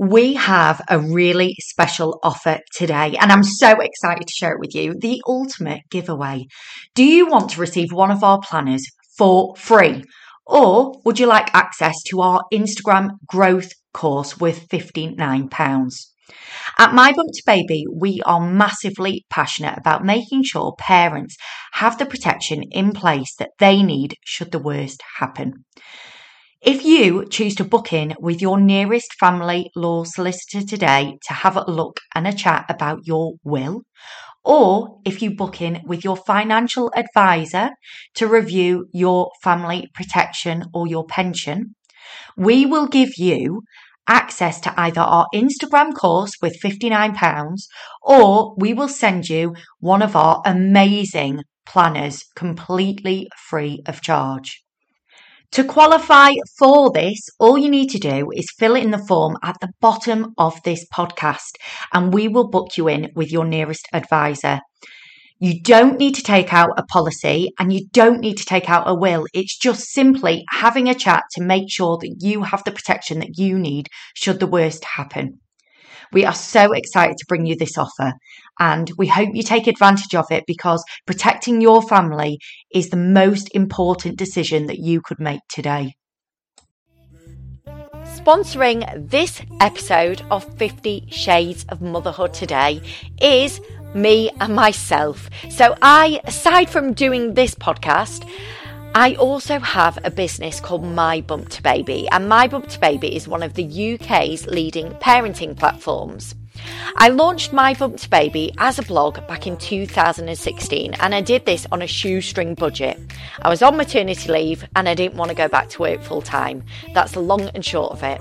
we have a really special offer today, and I'm so excited to share it with you the ultimate giveaway. Do you want to receive one of our planners for free? Or would you like access to our Instagram growth course worth £59? At My Bump to Baby, we are massively passionate about making sure parents have the protection in place that they need should the worst happen. If you choose to book in with your nearest family law solicitor today to have a look and a chat about your will, or if you book in with your financial advisor to review your family protection or your pension, we will give you access to either our Instagram course with £59 or we will send you one of our amazing planners completely free of charge. To qualify for this, all you need to do is fill in the form at the bottom of this podcast and we will book you in with your nearest advisor. You don't need to take out a policy and you don't need to take out a will. It's just simply having a chat to make sure that you have the protection that you need should the worst happen. We are so excited to bring you this offer and we hope you take advantage of it because protecting your family is the most important decision that you could make today. Sponsoring this episode of 50 Shades of Motherhood today is me and myself. So, I, aside from doing this podcast, I also have a business called My Bump to Baby, and My Bump to Baby is one of the UK's leading parenting platforms. I launched My Bump to Baby as a blog back in 2016, and I did this on a shoestring budget. I was on maternity leave and I didn't want to go back to work full time. That's the long and short of it.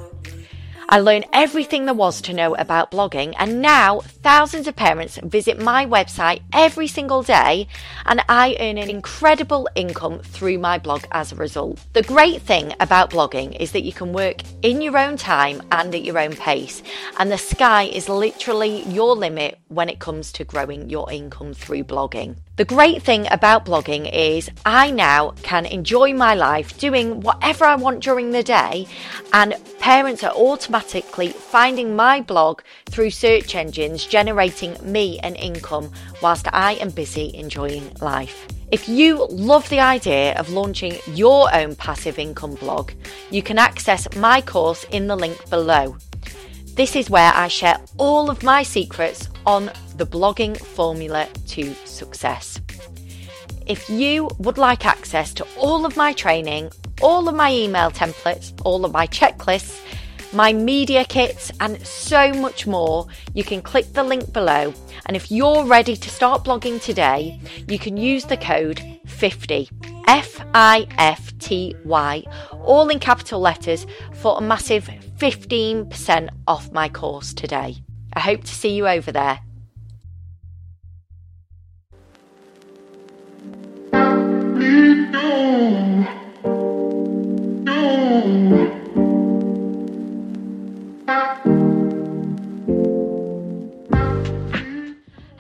I learned everything there was to know about blogging, and now thousands of parents visit my website every single day, and I earn an incredible income through my blog as a result. The great thing about blogging is that you can work in your own time and at your own pace, and the sky is literally your limit when it comes to growing your income through blogging. The great thing about blogging is I now can enjoy my life doing whatever I want during the day, and parents are automatically finding my blog through search engines, generating me an income whilst I am busy enjoying life. If you love the idea of launching your own passive income blog, you can access my course in the link below. This is where I share all of my secrets on the blogging formula to success. If you would like access to all of my training, all of my email templates, all of my checklists, my media kits, and so much more, you can click the link below. And if you're ready to start blogging today, you can use the code 50 F I F T Y, all in capital letters, for a massive 15% off my course today. I hope to see you over there.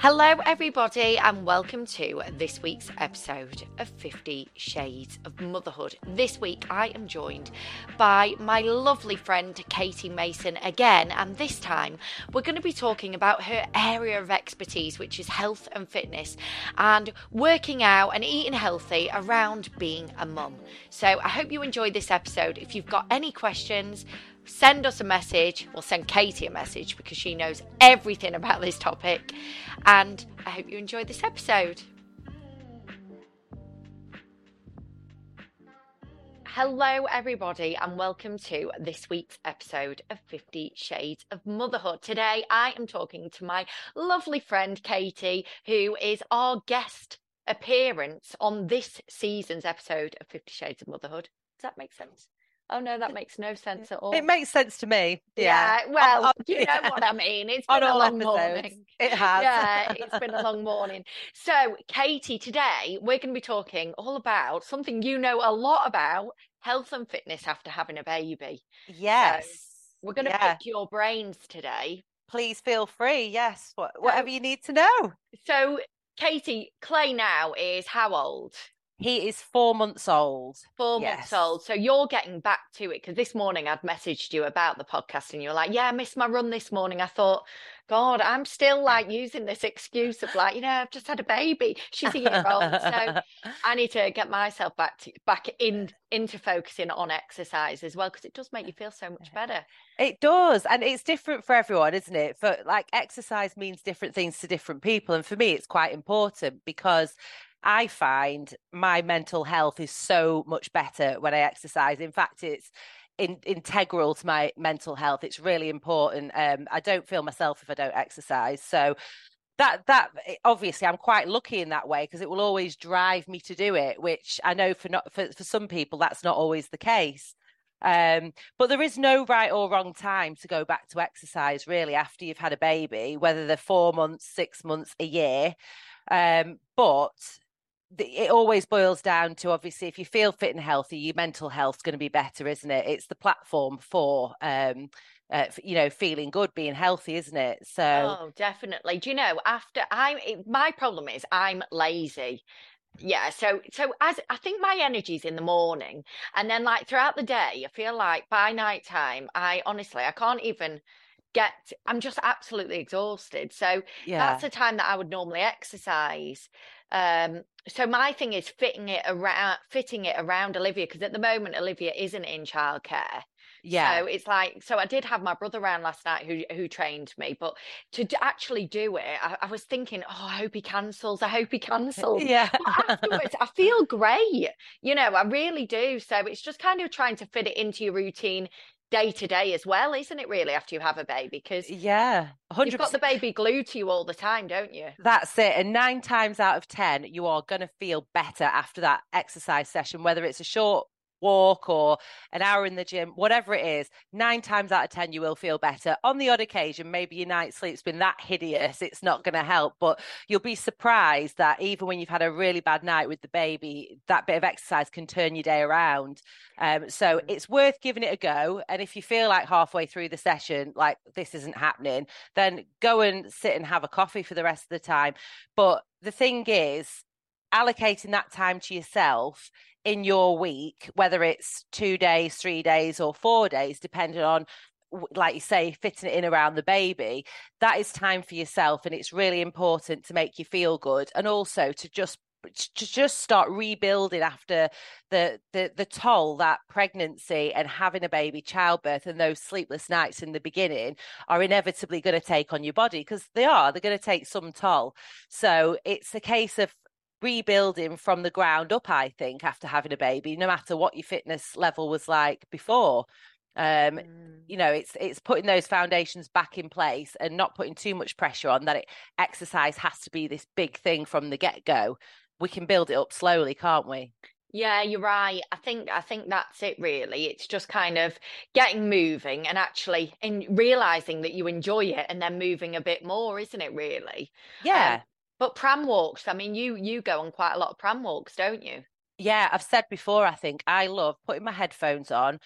Hello, everybody, and welcome to this week's episode of 50 Shades of Motherhood. This week, I am joined by my lovely friend Katie Mason again, and this time we're going to be talking about her area of expertise, which is health and fitness, and working out and eating healthy around being a mum. So, I hope you enjoyed this episode. If you've got any questions, send us a message or send Katie a message because she knows everything about this topic. And I hope you enjoyed this episode. Hello, everybody, and welcome to this week's episode of 50 Shades of Motherhood. Today, I am talking to my lovely friend Katie, who is our guest appearance on this season's episode of 50 Shades of Motherhood. Does that make sense? Oh no, that makes no sense at all. It makes sense to me. Yeah. yeah well, you know what I mean. It's been a long episodes. morning. It has. Yeah, it's been a long morning. So, Katie, today we're going to be talking all about something you know a lot about: health and fitness after having a baby. Yes. So we're going to yeah. pick your brains today. Please feel free. Yes, whatever you need to know. So, Katie, Clay now is how old? He is four months old. Four Yes. months old. So you're getting back to it because this morning I'd messaged you about the podcast and you're like, Yeah, I missed my run this morning. I thought, God, I'm still like using this excuse of like, you know, I've just had a baby. She's a year old. So I need to get myself back to back in into focusing on exercise as well because it does make you feel so much better. It does. And it's different for everyone, isn't it? For like exercise means different things to different people. And for me, it's quite important because I find my mental health is so much better when I exercise. In fact, it's in, integral to my mental health. It's really important. Um, I don't feel myself if I don't exercise. So that that eh, obviously I'm quite lucky in that way because it will always drive me to do it, which I know for not for, for some people that's not always the case. Um, but there is no right or wrong time to go back to exercise really after you've had a baby, whether they're four months, six months, a year. Um, but it always boils down to obviously if you feel fit and healthy, your mental health's going to be better, isn't it? It's the platform for um, uh, you know, feeling good, being healthy, isn't it? So Oh, definitely. Do you know, after I, it, my problem is I'm lazy. Yeah, so so as I think my energy's in the morning, and then like throughout the day, I feel like by night time, I honestly I can't even get. I'm just absolutely exhausted. So yeah, that's the time that I would normally exercise. Um, so my thing is fitting it around, fitting it around Olivia because at the moment Olivia isn't in childcare. yeah, So it's like, so I did have my brother around last night who who trained me, but to d- actually do it, I, I was thinking, oh, I hope he cancels. I hope he cancels. yeah. But afterwards, I feel great. You know, I really do. So it's just kind of trying to fit it into your routine day to day as well, isn't it? Really, after you have a baby, because Yeah, you've got the baby glued to you all the time, don't you? That's it. And nine times out of ten, you are going to feel better after that exercise session, whether it's a short walk or an hour in the gym, whatever it is. Nine times out of ten, you will feel better. On the odd occasion, maybe your night sleep's been that hideous, it's not going to help. But you'll be surprised that even when you've had a really bad night with the baby, that bit of exercise can turn your day around. Um, so Mm. it's worth giving it a go. And if you feel like halfway through the session, like this isn't happening, then go and sit and have a coffee for the rest of the time. But the thing is, allocating that time to yourself in your week, whether it's two days, three days, or four days, depending on, like you say, fitting it in around the baby, that is time for yourself. And it's really important to make you feel good and also to just to just start rebuilding after the the the toll that pregnancy and having a baby childbirth and those sleepless nights in the beginning are inevitably going to take on your body because they are they're going to take some toll so it's a case of rebuilding from the ground up i think after having a baby no matter what your fitness level was like before um Mm. you know it's it's putting those foundations back in place and not putting too much pressure on that it exercise has to be this big thing from the get-go we can build it up slowly can't we Yeah, you're right. I think I think that's it really. It's just kind of getting moving and actually in realizing that you enjoy it and then moving a bit more, isn't it really? yeah But pram walks, I mean you you go on quite a lot of pram walks, don't you? yeah i've said before i think i love putting my headphones on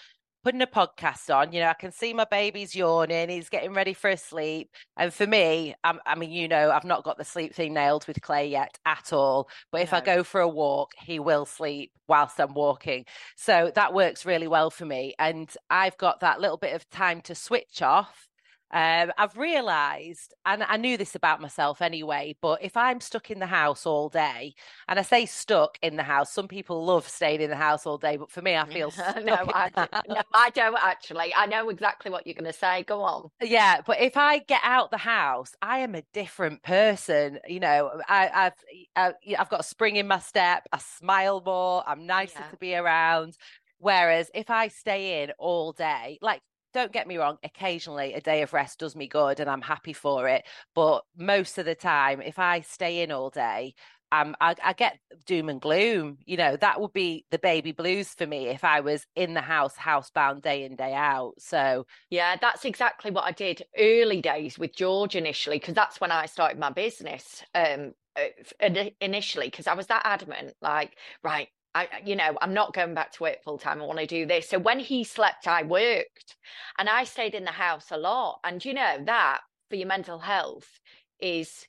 putting a podcast on you know i can see my baby's yawning he's getting ready for a sleep and for me I'm, i mean you know i've not got the sleep thing nailed with clay yet at all but if i go for a walk he will sleep whilst i'm walking so that works really well for me and i've got that little bit of time to switch off um, I've realised, and I knew this about myself anyway, but if I'm stuck in the house all day, and I say stuck in the house, some people love staying in the house all day, but for me, I feel stuck. no, I, no. I don't actually. I know exactly what you're going to say. Go on. Yeah, but if I get out the house, I am a different person. You know, I, I've I, I've got a spring in my step. I smile more. I'm nicer Yeah. to be around. Whereas if I stay in all day, like don't get me wrong, occasionally a day of rest does me good, and I'm happy for it. But most of the time, if I stay in all day. Um, I, I get doom and gloom. You know, that would be the baby blues for me if I was in the house, housebound day in, day out. So, Yeah, that's exactly what I did early days with George initially, because that's when I started my business. Um, uh, initially, because I was that adamant, like, right, I, you know, I'm not going back to work full time. I want to do this. So when he slept, I worked, and I stayed in the house a lot. And you know that for your mental health is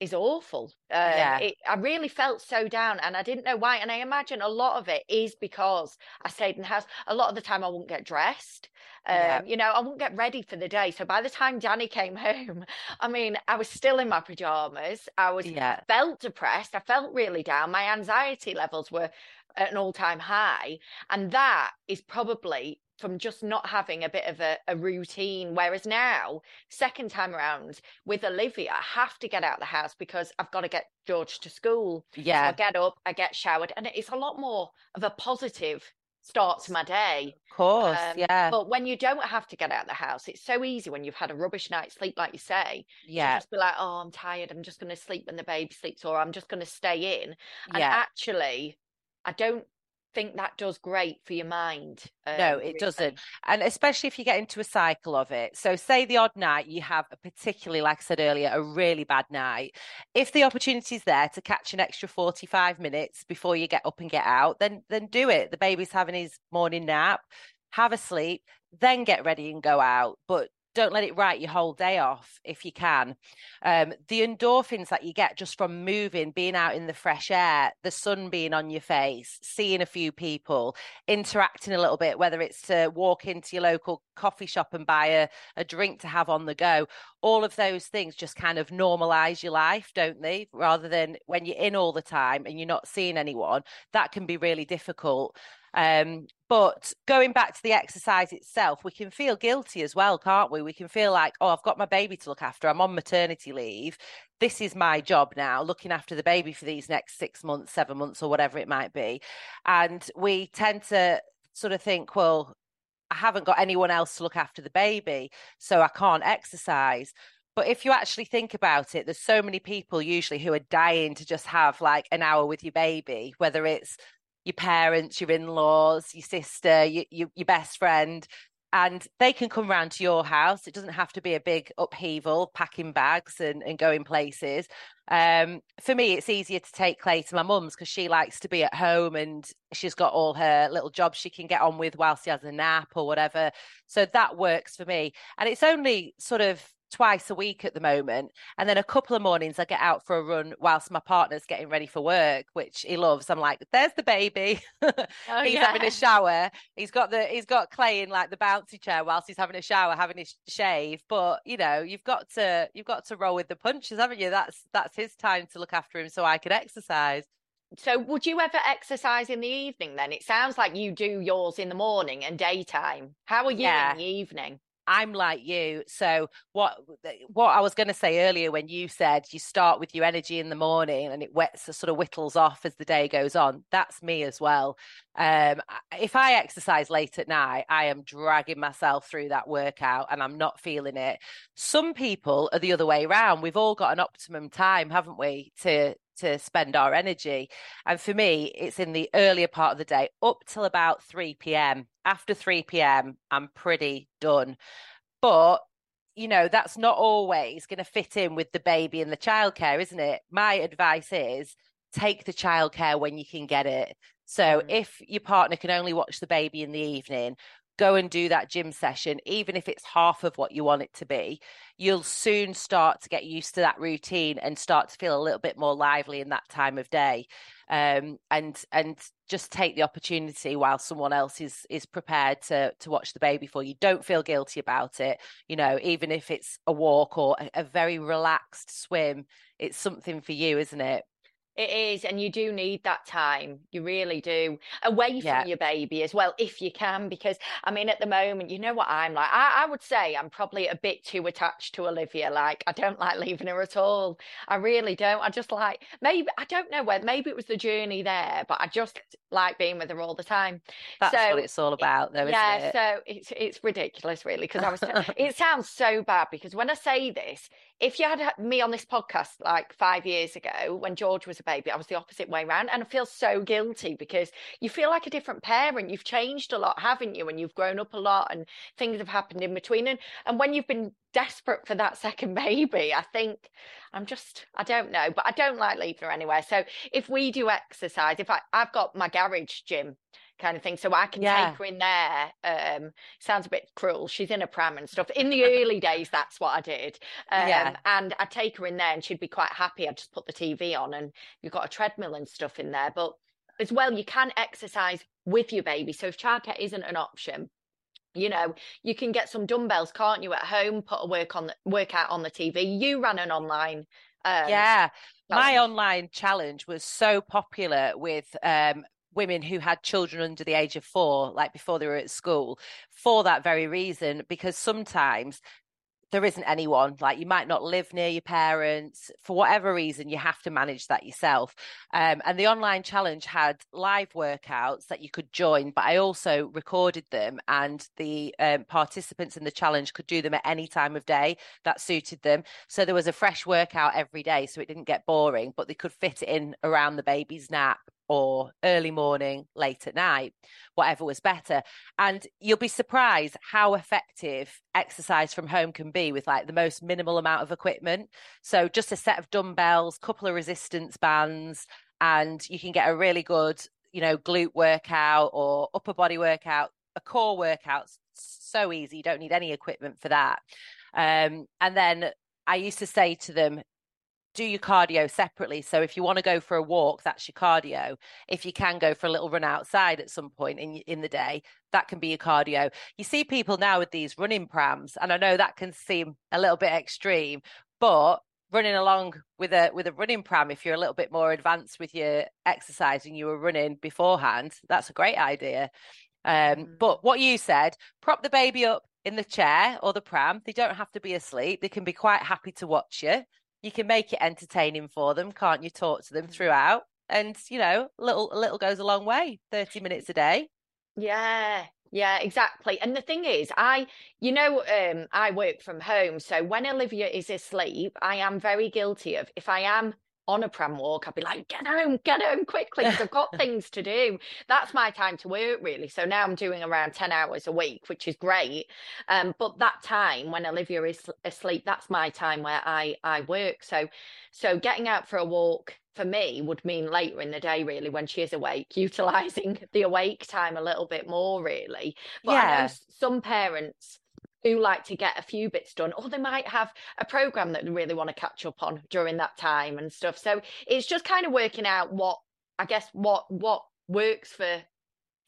is awful. Um, yeah. It, I really felt so down and I didn't know why. And I imagine a lot of it is because I stayed in the house. A lot of the time I wouldn't get dressed. Um, yeah. You know, I wouldn't get ready for the day. So by the time Danny came home, I mean, I was still in my pajamas. I was yeah. felt depressed. I felt really down. My anxiety levels were at an all time high. And that is probably from just not having a bit of a, a, routine. Whereas now, second time around with Olivia, I have to get out of the house because I've got to get George to school. Yeah. So I get up, I get showered, and it's a lot more of a positive start to my day. Of course, um, yeah. But when you don't have to get out of the house, it's so easy when you've had a rubbish night's sleep, like you say. Yeah. just be like, oh, I'm tired. I'm just going to sleep when the baby sleeps, or I'm just going to stay in. And yeah. actually, I don't think that does great for your mind. Um, no, it really. doesn't. And especially if you get into a cycle of it. So, say the odd night you have a particularly, like I said earlier, a really bad night. If the opportunity is there to catch an extra 45 minutes before you get up and get out, then then do it. The baby's having his morning nap, have a sleep, then get ready and go out. But don't let it write your whole day off if you can. Um, the endorphins that you get just from moving, being out in the fresh air, the sun being on your face, seeing a few people, interacting a little bit, whether it's to walk into your local coffee shop and buy a, a drink to have on the go, all of those things just kind of normalize your life, don't they? Rather than when you're in all the time and you're not seeing anyone, that can be really difficult. Um, but going back to the exercise itself, we can feel guilty as well, can't we? We can feel like, oh, I've got my baby to look after. I'm on maternity leave. This is my job now, looking after the baby for these next six months, seven months, or whatever it might be. And we tend to sort of think, well, I haven't got anyone else to look after the baby, so I can't exercise. But if you actually think about it, there's so many people usually who are dying to just have like an hour with your baby, whether it's your parents, your in-laws, your sister, your, your, your best friend, and they can come round to your house. It doesn't have to be a big upheaval, packing bags and, and going places. Um, for me, it's easier to take Clay to my mum's because she likes to be at home and she's got all her little jobs she can get on with while she has a nap or whatever. So that works for me. And it's only sort of twice a week at the moment. And then a couple of mornings I get out for a run whilst my partner's getting ready for work, which he loves. I'm like, there's the baby. Oh, he's yeah. having a shower. He's got the he's got Clay in like the bouncy chair whilst he's having a shower, having his shave. But you know, you've got to you've got to roll with the punches, haven't you? That's that's his time to look after him so I can exercise. So would you ever exercise in the evening then? It sounds like you do yours in the morning and daytime. How are you yeah. in the evening? I'm like you. So what what I was going to say earlier when you said you start with your energy in the morning and it wets sort of whittles off as the day goes on. That's me as well. Um, if I exercise late at night, I am dragging myself through that workout and I'm not feeling it. Some people are the other way around. We've all got an optimum time, haven't we, to to spend our energy. And for me, it's in the earlier part of the day up till about 3 p.m. After 3 p.m., I'm pretty done. But you know, that's not always going to fit in with the baby and the childcare, isn't it? My advice is take the childcare when you can get it. So mm. if your partner can only watch the baby in the evening, go and do that gym session, even if it's half of what you want it to be, you'll soon start to get used to that routine and start to feel a little bit more lively in that time of day. Um, and and just take the opportunity while someone else is is prepared to to watch the baby for you. Don't feel guilty about it. You know, even if it's a walk or a, a very relaxed swim, it's something for you, isn't it? It is, and you do need that time. You really do. Away yeah. from your baby as well, if you can, because I mean, at the moment, you know what I'm like. I, I, would say I'm probably a bit too attached to Olivia. Like, I don't like leaving her at all. I really don't. I just like, maybe, I don't know whether, maybe it was the journey there, but I just like being with her all the time. That's so, what it's all about, though, yeah, it? so it's, it's ridiculous, really, because I was, it sounds so bad because when I say this, if you had uh, me on this podcast like five years ago when George was a baby, I was the opposite way around. And I feel so guilty because you feel like a different parent. You've changed a lot, haven't you? And you've grown up a lot and things have happened in between. And, and when you've been desperate for that second baby, I think I'm just, I don't know, but I don't like leaving her anywhere. So if we do exercise, if I, I've got my garage gym kind of thing. So I can yeah. take her in there. Um, sounds a bit cruel. She's in a pram and stuff. In the early days, that's what I did. Um, yeah. And I'd take her in there and she'd be quite happy. I'd just put the TV on and you've got a treadmill and stuff in there. But as well, you can exercise with your baby. So if childcare isn't an option, you know you can get some dumbbells can't you at home put a work on the workout on the tv you ran an online um, yeah my online challenge was so popular with um, women who had children under the age of four, like before they were at school, for that very reason, because sometimes there isn't anyone like you might not live near your parents for whatever reason you have to manage that yourself. Um, and the online challenge had live workouts that you could join but i also recorded them and the um, participants in the challenge could do them at any time of day that suited them. So there was a fresh workout every day so it didn't get boring but they could fit it in around the baby's nap or early morning, late at night, whatever was better. And you'll be surprised how effective exercise from home can be with like the most minimal amount of equipment. So just a set of dumbbells, couple of resistance bands, and you can get a really good, you know, glute workout or upper body workout, a core workout. So easy. You don't need any equipment for that. Um, and then I used to say to them, do your cardio separately. So if you want to go for a walk, that's your cardio. If you can go for a little run outside at some point in in the day, that can be your cardio. You see people now with these running prams, and I know that can seem a little bit extreme, but running along with a with a running pram if you're a little bit more advanced with your exercise and you were running beforehand, that's a great idea. Um, mm. but what you said, prop the baby up in the chair or the pram. They don't have to be asleep. They can be quite happy to watch you you can make it entertaining for them, can't you? Talk to them throughout, and you know, little little goes a long way. Thirty minutes a day. Yeah, yeah, exactly. And the thing is, I, you know, um, I work from home, so when Olivia is asleep, I am very guilty of if I am on a pram walk, I'd be like, get home, get home quickly, because I've got things to do. That's my time to work, really. So now I'm doing around 10 hours a week, which is great. Um, but that time when Olivia is asleep, that's my time where I, I work. So, so getting out for a walk for me would mean later in the day, really, when she is awake, utilizing the awake time a little bit more, really. But yeah. I know some parents who like to get a few bits done, or they might have a program that they really want to catch up on during that time and stuff. So it's just kind of working out what I guess what what works for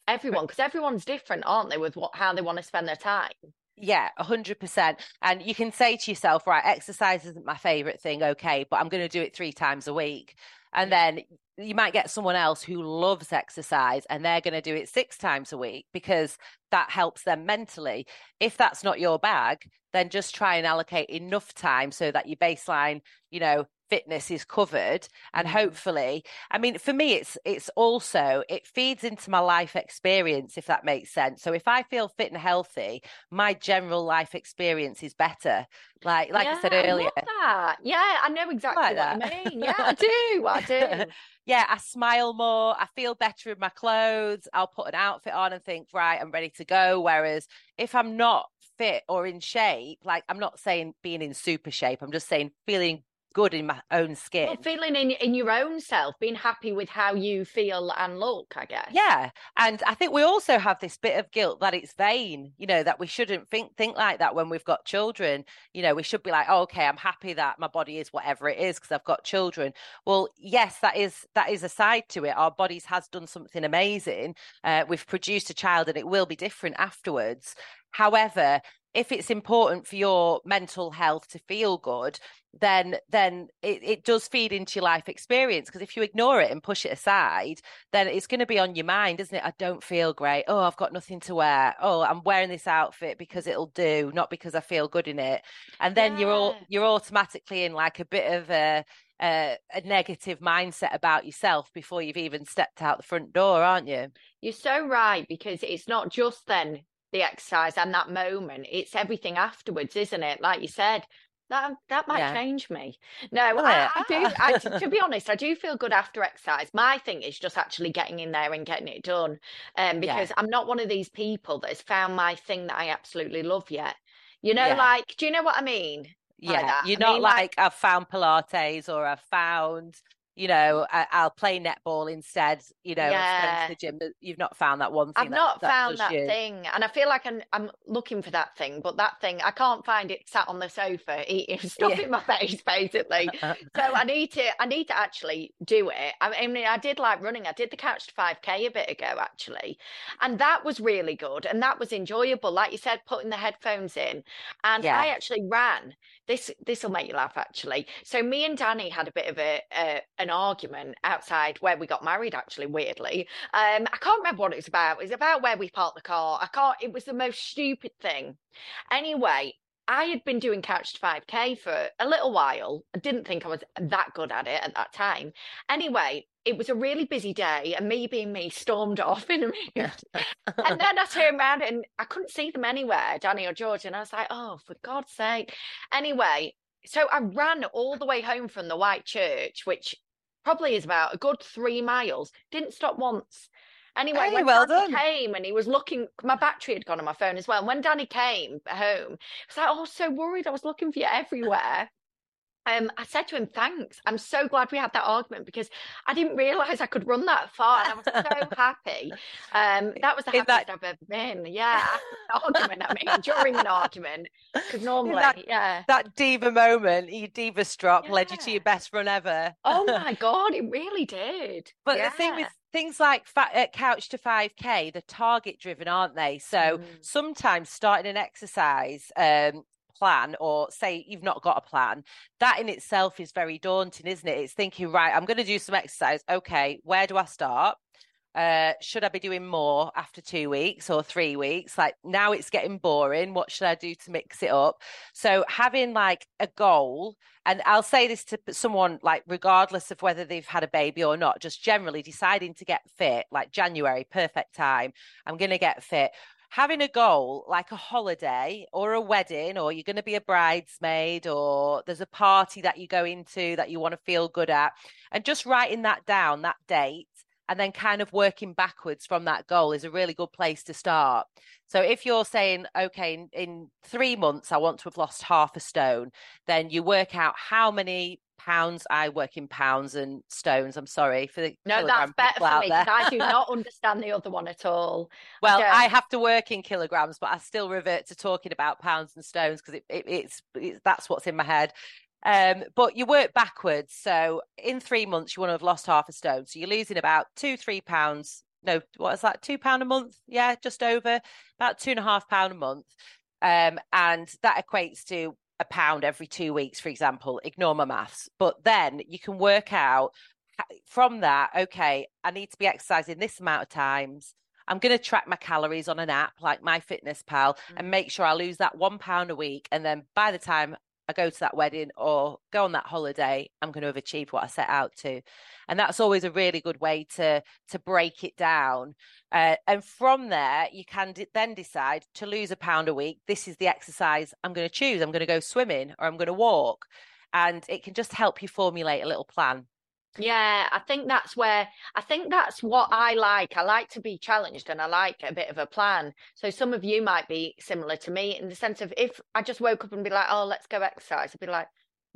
everyone because everyone's different, aren't they, with what how they want to spend their time. Yeah, 100%. And you can say to yourself, right, exercise isn't my favorite thing, okay, but I'm going to do it three times a week. And then you might get someone else who loves exercise and they're going to do it six times a week because that helps them mentally. If that's not your bag, then just try and allocate enough time so that your baseline, you know, fitness is covered and mm-hmm. hopefully i mean for me it's it's also it feeds into my life experience if that makes sense. So if i feel fit and healthy my general life experience is better. Like like yeah, i said earlier I yeah i know exactly like what that. you mean. Yeah i do i do. Yeah i smile more i feel better in my clothes i'll put an outfit on and think right i'm ready to go. Whereas if i'm not fit or in shape like i'm not saying being in super shape i'm just saying feeling good in my own skin. Well, feeling in in your own self, being happy with how you feel and look, I guess. Yeah, and I think we also have this bit of guilt that it's vain. You know that we shouldn't think think like that when we've got children. You know, we should be like, oh, okay, I'm happy that my body is whatever it is because I've got children. Well, yes, that is that is a side to it. Our bodies has done something amazing. Uh, we've produced a child, and it will be different afterwards. However, if it's important for your mental health to feel good, then then it, it does feed into your life experience. Because if you ignore it and push it aside, then it's going to be on your mind, isn't it? I don't feel great. Oh, I've got nothing to wear. Oh, I'm wearing this outfit because it'll do, not because I feel good in it. And then yeah. you're all you're automatically in like a bit of a a, a, negative mindset about yourself before you've even stepped out the front door, aren't you? You're so right because it's not just then the exercise and that moment. It's everything afterwards, isn't it? Like you said, that that might yeah. change me. No, oh, I, I, do. I, to be honest, I do feel good after exercise. My thing is just actually getting in there and getting it done, um, because yeah. I'm not one of these people that has found my thing that I absolutely love yet. You know, yeah. like, do you know what I mean? Yeah, like you're not mean, like, like, I've found Pilates or I've found you know, I, will play netball instead, you know, yeah. the gym. You've not found that one thing. I've that, not that found that you. thing. And I feel like I'm, I'm looking for that thing, but that thing, I can't find it sat on the sofa eating stuff yeah. in my face, basically. so I need to, I need to actually do it. I mean, I did like running. I did the Couch to 5K a bit ago, actually. And that was really good. And that was enjoyable. Like you said, putting the headphones in. And yeah. I actually ran. This, this will make you laugh, actually. So me and Danny had a bit of a, an argument outside where we got married, actually, weirdly. Um, I can't remember what it was about. It was about where we parked the car. I can't, it was the most stupid thing. Anyway, I had been doing Couch to 5K for a little while. I didn't think I was that good at it at that time. Anyway, it was a really busy day, and me being me stormed off in a minute. and then I turned around and I couldn't see them anywhere, Danny or George. And I was like, oh, for God's sake. Anyway, so I ran all the way home from the White Church, which probably is about a good three miles. Didn't stop once. Anyway, hey, when well Danny done. came and he was looking, my battery had gone on my phone as well. And when Danny came home, I was like, oh, so worried. I was looking for you everywhere um, I said to him, thanks. I'm so glad we had that argument because I didn't realize I could run that far. And I was so happy. Um, that was the happiest that... I've ever been. Yeah. argument, I mean, during an argument. Because normally, that, yeah. That diva moment, your diva strop yeah. led you to your best run ever. oh my God, it really did. But yeah. the thing with things like fat, uh, couch to 5k they're target driven aren't they so mm. sometimes starting an exercise um, plan or say you've not got a plan, that in itself is very daunting, isn't it? It's thinking, right, I'm going to do some exercise. Okay, where do I start? Uh, should I be doing more after two weeks or three weeks? Like now it's getting boring. What should I do to mix it up? So having like a goal, and I'll say this to someone like regardless of whether they've had a baby or not, just generally deciding to get fit, like January, perfect time. I'm going to get fit having a goal like a holiday or a wedding or you're going to be a bridesmaid or there's a party that you go into that you want to feel good at and just writing that down that date and then kind of working backwards from that goal is a really good place to start. So if you're saying, okay, in, in, three months, I want to have lost half a stone, then you work out how many pounds. I work in pounds and stones. I'm sorry for the no. That's better for me because I do not understand the other one at all. Well, I, I, have to work in kilograms, but I still revert to talking about pounds and stones because it, it, it's, it's that's what's in my head. Um, but you work backwards. So in three months, you want to have lost half a stone. So you're losing about two, three pounds. No, what is that? Two pound a month? Yeah, just over about two and a half pound a month. Um, and that equates to a pound every two weeks, for example, ignore my maths. But then you can work out from that, okay, I need to be exercising this amount of times. I'm going to track my calories on an app like MyFitnessPal mm-hmm. and make sure I lose that one pound a week. And then by the time I go to that wedding or go on that holiday, I'm going to have achieved what I set out to. And that's always a really good way to to break it down. Uh, and from there, you can d- then decide to lose a pound a week. This is the exercise I'm going to choose. I'm going to go swimming or I'm going to walk. And it can just help you formulate a little plan. Yeah, I think that's where I think that's what I like. I like to be challenged and I like a bit of a plan. So some of you might be similar to me in the sense of if I just woke up and be like, oh, let's go exercise, I'd be like,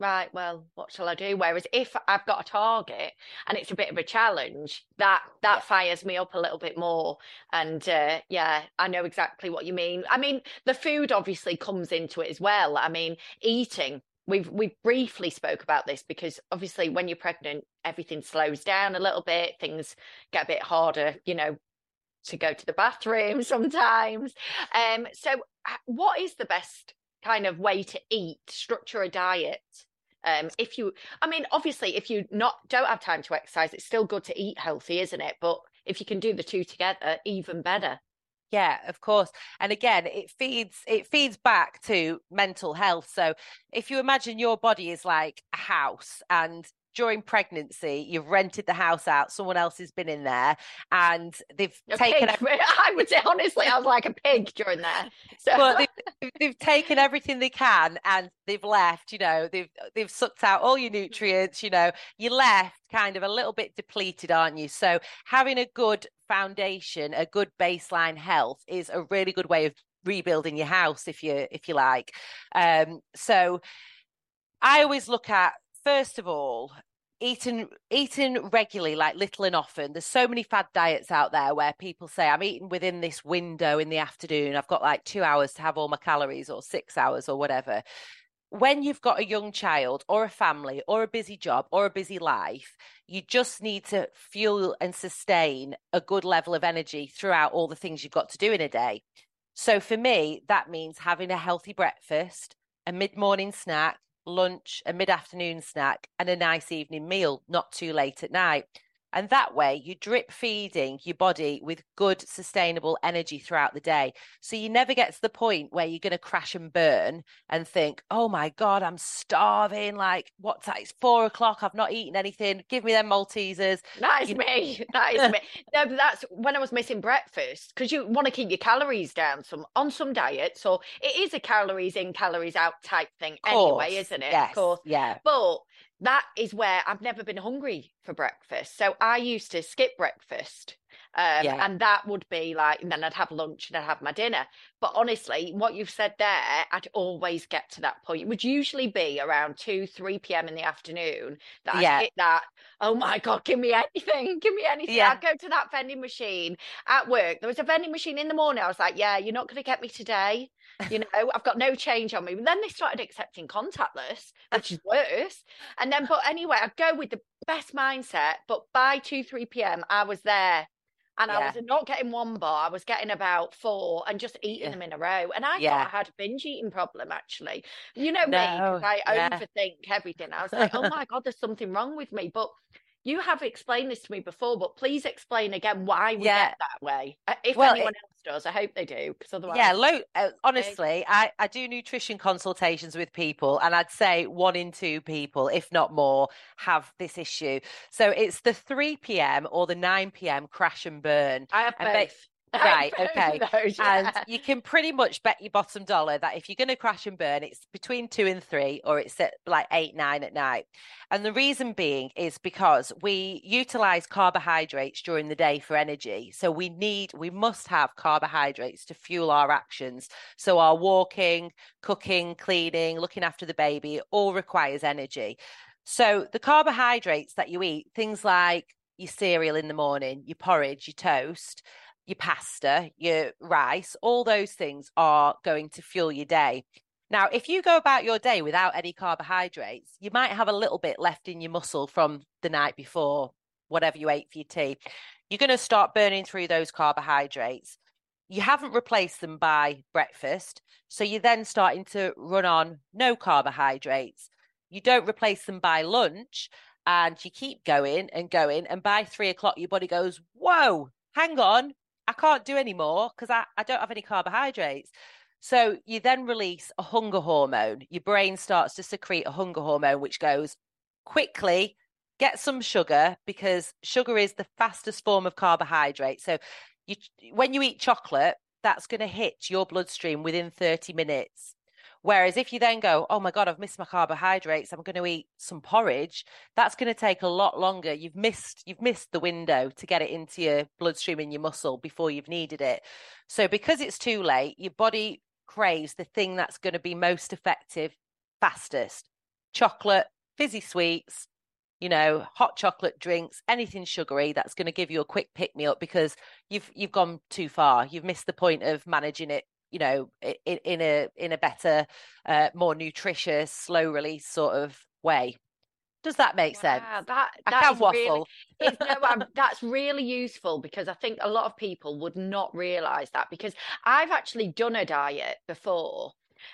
right, well, what shall I do? Whereas if I've got a target and it's a bit of a challenge, that that yeah. fires me up a little bit more. And uh, yeah, I know exactly what you mean. I mean, the food obviously comes into it as well. I mean, eating we've we briefly spoke about this because obviously when you're pregnant everything slows down a little bit things get a bit harder you know to go to the bathroom sometimes. Um so what is the best kind of way to eat structure a diet? Um if you i mean obviously if you not don't have time to exercise it's still good to eat healthy isn't it? But if you can do the two together even better yeah, of course. And again, it feeds it feeds back to mental health. So if you imagine your body is like a house and during pregnancy, you've rented the house out, someone else has been in there, and they've a taken. Every- I would say honestly, I was like a pig during that. So well, they've, they've, taken everything they can, and they've left. You know, they've they've sucked out all your nutrients. You know, you left kind of a little bit depleted, aren't you? So having a good foundation, a good baseline health, is a really good way of rebuilding your house, if you if you like. Um, so I always look at first of all, eating eating regularly like little and often. There's so many fad diets out there where people say i'm eating within this window in the afternoon. I've got like 2 hours to have all my calories or 6 hours or whatever when you've got a young child or a family or a busy job or a busy life you just need to fuel and sustain a good level of energy throughout all the things you've got to do in a day so for me that means having a healthy breakfast a mid-morning snack lunch, a mid afternoon snack, and a nice evening meal, not too late at night. And that way, you drip feeding your body with good, sustainable energy throughout the day. So you never get to the point where you're going to crash and burn and think, oh my God, I'm starving. Like, what's that? It's four o'clock. I've not eaten anything. Give me them Maltesers. That is you... me. That is me. No, but that's when I was missing breakfast because you want to keep your calories down some on some diets. So it is a calories in, calories out type thing anyway, isn't it? Yes. Of course. Yeah. But that is where I've never been hungry for breakfast. So I used to skip breakfast. Um, yeah. And that would be like, and then I'd have lunch and I'd have my dinner. But honestly, what you've said there, I'd always get to that point. It would usually be around 2, 3 p.m. in the afternoon that I'd yeah. hit that, oh my God, give me anything, give me anything. Yeah. I'd go to that vending machine at work. There was a vending machine in the morning. I was like, yeah, you're not going to get me today you know i've got no change on me but then they started accepting contactless which is worse and then but anyway i'd go with the best mindset but by 2 3 p.m i was there and yeah. I was not getting one bar, I was getting about four and just eating yeah. them in a row. And I yeah. thought I had a binge eating problem actually. You know no, me, I overthink everything. I was like, oh my God, there's something wrong with me. But you have explained this to me before, but please explain again why we get that way. Uh, if well, anyone it, else does, I hope they do, because otherwise, yeah. Lo- uh, honestly, I I do nutrition consultations with people, and I'd say one in two people, if not more, have this issue. So it's the three p.m. or the nine p.m. crash and burn. I have both. Right, okay. Those, yeah. And you can pretty much bet your bottom dollar that if you're going to crash and burn, it's between two and three, or it's at like eight, nine at night. And the reason being is because we utilize carbohydrates during the day for energy. So we need, we must have carbohydrates to fuel our actions. So our walking, cooking, cleaning, looking after the baby all requires energy. So the carbohydrates that you eat, things like your cereal in the morning, your porridge, your toast, your pasta, your rice, all those things are going to fuel your day. Now, if you go about your day without any carbohydrates, you might have a little bit left in your muscle from the night before, whatever you ate for your tea. You're going to start burning through those carbohydrates. You haven't replaced them by breakfast. So you're then starting to run on no carbohydrates. You don't replace them by lunch and you keep going and going. And by three o'clock, your body goes, Whoa, hang on, I can't do any more because I, I don't have any carbohydrates. So you then release a hunger hormone. Your brain starts to secrete a hunger hormone, which goes quickly, get some sugar because sugar is the fastest form of carbohydrate. So you, when you eat chocolate, that's going to hit your bloodstream within 30 minutes. Whereas if you then go, oh my God, I've missed my carbohydrates, I'm going to eat some porridge, that's going to take a lot longer. You've missed, you've missed the window to get it into your bloodstream and your muscle before you've needed it. So because it's too late, your body craves the thing that's going to be most effective fastest. Chocolate, fizzy sweets, you know, hot chocolate drinks, anything sugary that's going to give you a quick pick me up because you've you've gone too far. You've missed the point of managing it you know in, in a in a better uh, more nutritious slow release sort of way does that make wow, sense that, that I can waffle really, no, that's really useful because I think a lot of people would not realize that because I've actually done a diet before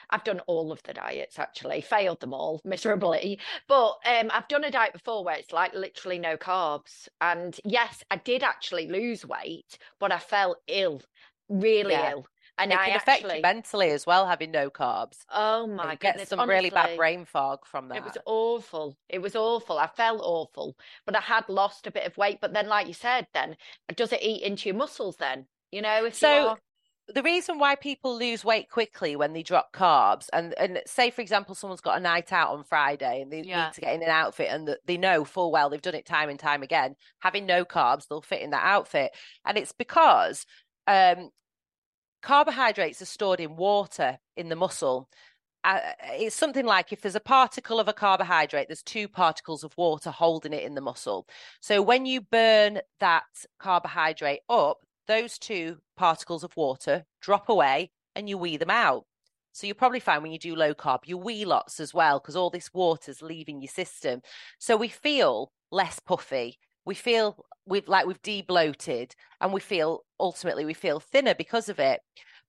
I've done all of the diets actually, failed them all miserably. But um, I've done a diet before where it's like literally no carbs. And yes, I did actually lose weight, but I felt ill, really yeah. ill. And it I can affect actually, you mentally as well, having no carbs. Oh my god, get some honestly, really bad brain fog from that. It was awful. It was awful. I felt awful, but I had lost a bit of weight. But then, like you said, then does it eat into your muscles? Then you know, if so. Are... The reason why people lose weight quickly when they drop carbs, and and say for example, someone's got a night out on Friday and they yeah. need to get in an outfit, and they know full well they've done it time and time again. Having no carbs, they'll fit in that outfit, and it's because um, carbohydrates are stored in water in the muscle uh, it's something like if there's a particle of a carbohydrate, there's two particles of water holding it in the muscle. So when you burn that carbohydrate up, those two particles of water drop away and you wee them out. So you'll probably find when you do low carb, you wee lots as well because all this water's leaving your system. So we feel less puffy. We feel we've like we've debloated and we feel ultimately we feel thinner because of it.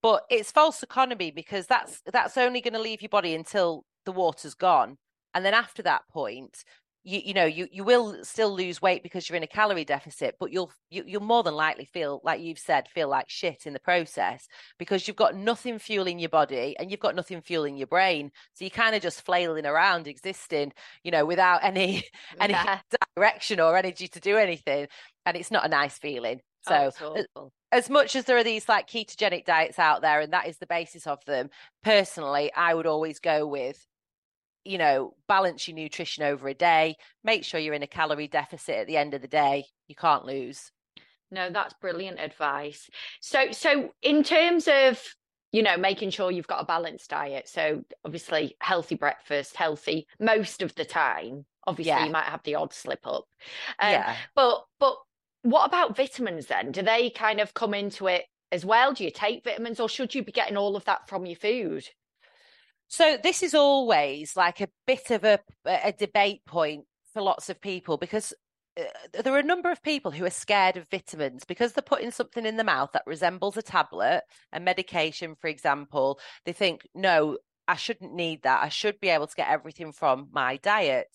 But it's false economy because that's that's only going to leave your body until the water's gone. And then after that point, you you know you you will still lose weight because you're in a calorie deficit but you'll you, you'll more than likely feel like you've said feel like shit in the process because you've got nothing fueling your body and you've got nothing fueling your brain so you're kind of just flailing around existing you know without any any yeah. Direction or energy to do anything and it's not a nice feeling oh, so oh, as much as there are these like ketogenic diets out there and that is the basis of them personally i would always go with you know, balance your nutrition over a day, make sure you're in a calorie deficit at the end of the day. You can't lose. No, that's brilliant advice. So so in terms of you know making sure you've got a balanced diet so obviously healthy breakfast healthy most of the time obviously yeah. you might have the odd slip up um, yeah but but what about vitamins then do they kind of come into it as well do you take vitamins or should you be getting all of that from your food so this is always like a bit of a, a debate point for lots of people because uh, there are a number of people who are scared of vitamins because they're putting something in the mouth that resembles a tablet, a medication, for example. They think, no, I shouldn't need that. I should be able to get everything from my diet.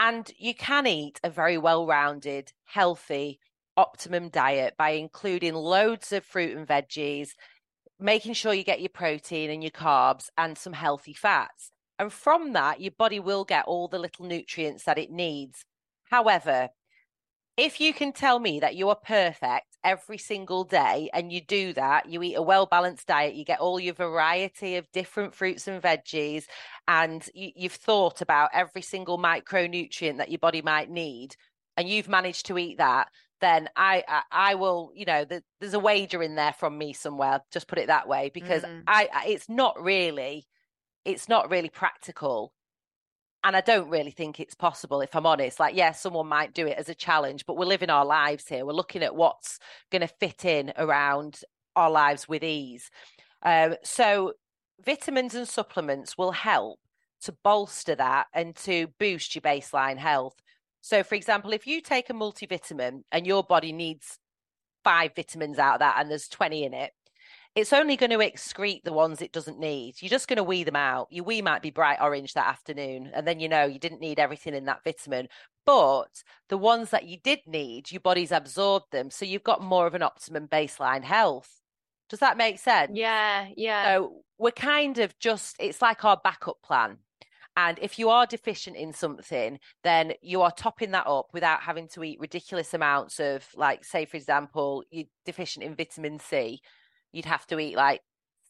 And you can eat a very well rounded, healthy, optimum diet by including loads of fruit and veggies, making sure you get your protein and your carbs and some healthy fats. And from that, your body will get all the little nutrients that it needs. However, if you can tell me that you are perfect every single day and you do that, you eat a well balanced diet, you get all your variety of different fruits and veggies, and you, have thought about every single micronutrient that your body might need, and you've managed to eat that, then I, I, I will you know the, there's a wager in there from me somewhere just put it that way because mm. I, I it's not really it's not really practical and I don't really think it's possible if I'm honest. Like yeah someone might do it as a challenge but we're living our lives here. We're looking at what's going to fit in around our lives with ease. Um, so vitamins and supplements will help to bolster that and to boost your baseline health. So, for example, if you take a multivitamin and your body needs five vitamins out of that and there's 20 in it, it's only going to excrete the ones it doesn't need. You're just going to wee them out. Your wee might be bright orange that afternoon, and then you know you didn't need everything in that vitamin. But the ones that you did need, your body's absorbed them. So you've got more of an optimum baseline health. Does that make sense? Yeah, yeah. So we're kind of just, it's like our backup plan. And if you are deficient in something, then you are topping that up without having to eat ridiculous amounts of, like, say, for example, you're deficient in vitamin C, you'd have to eat like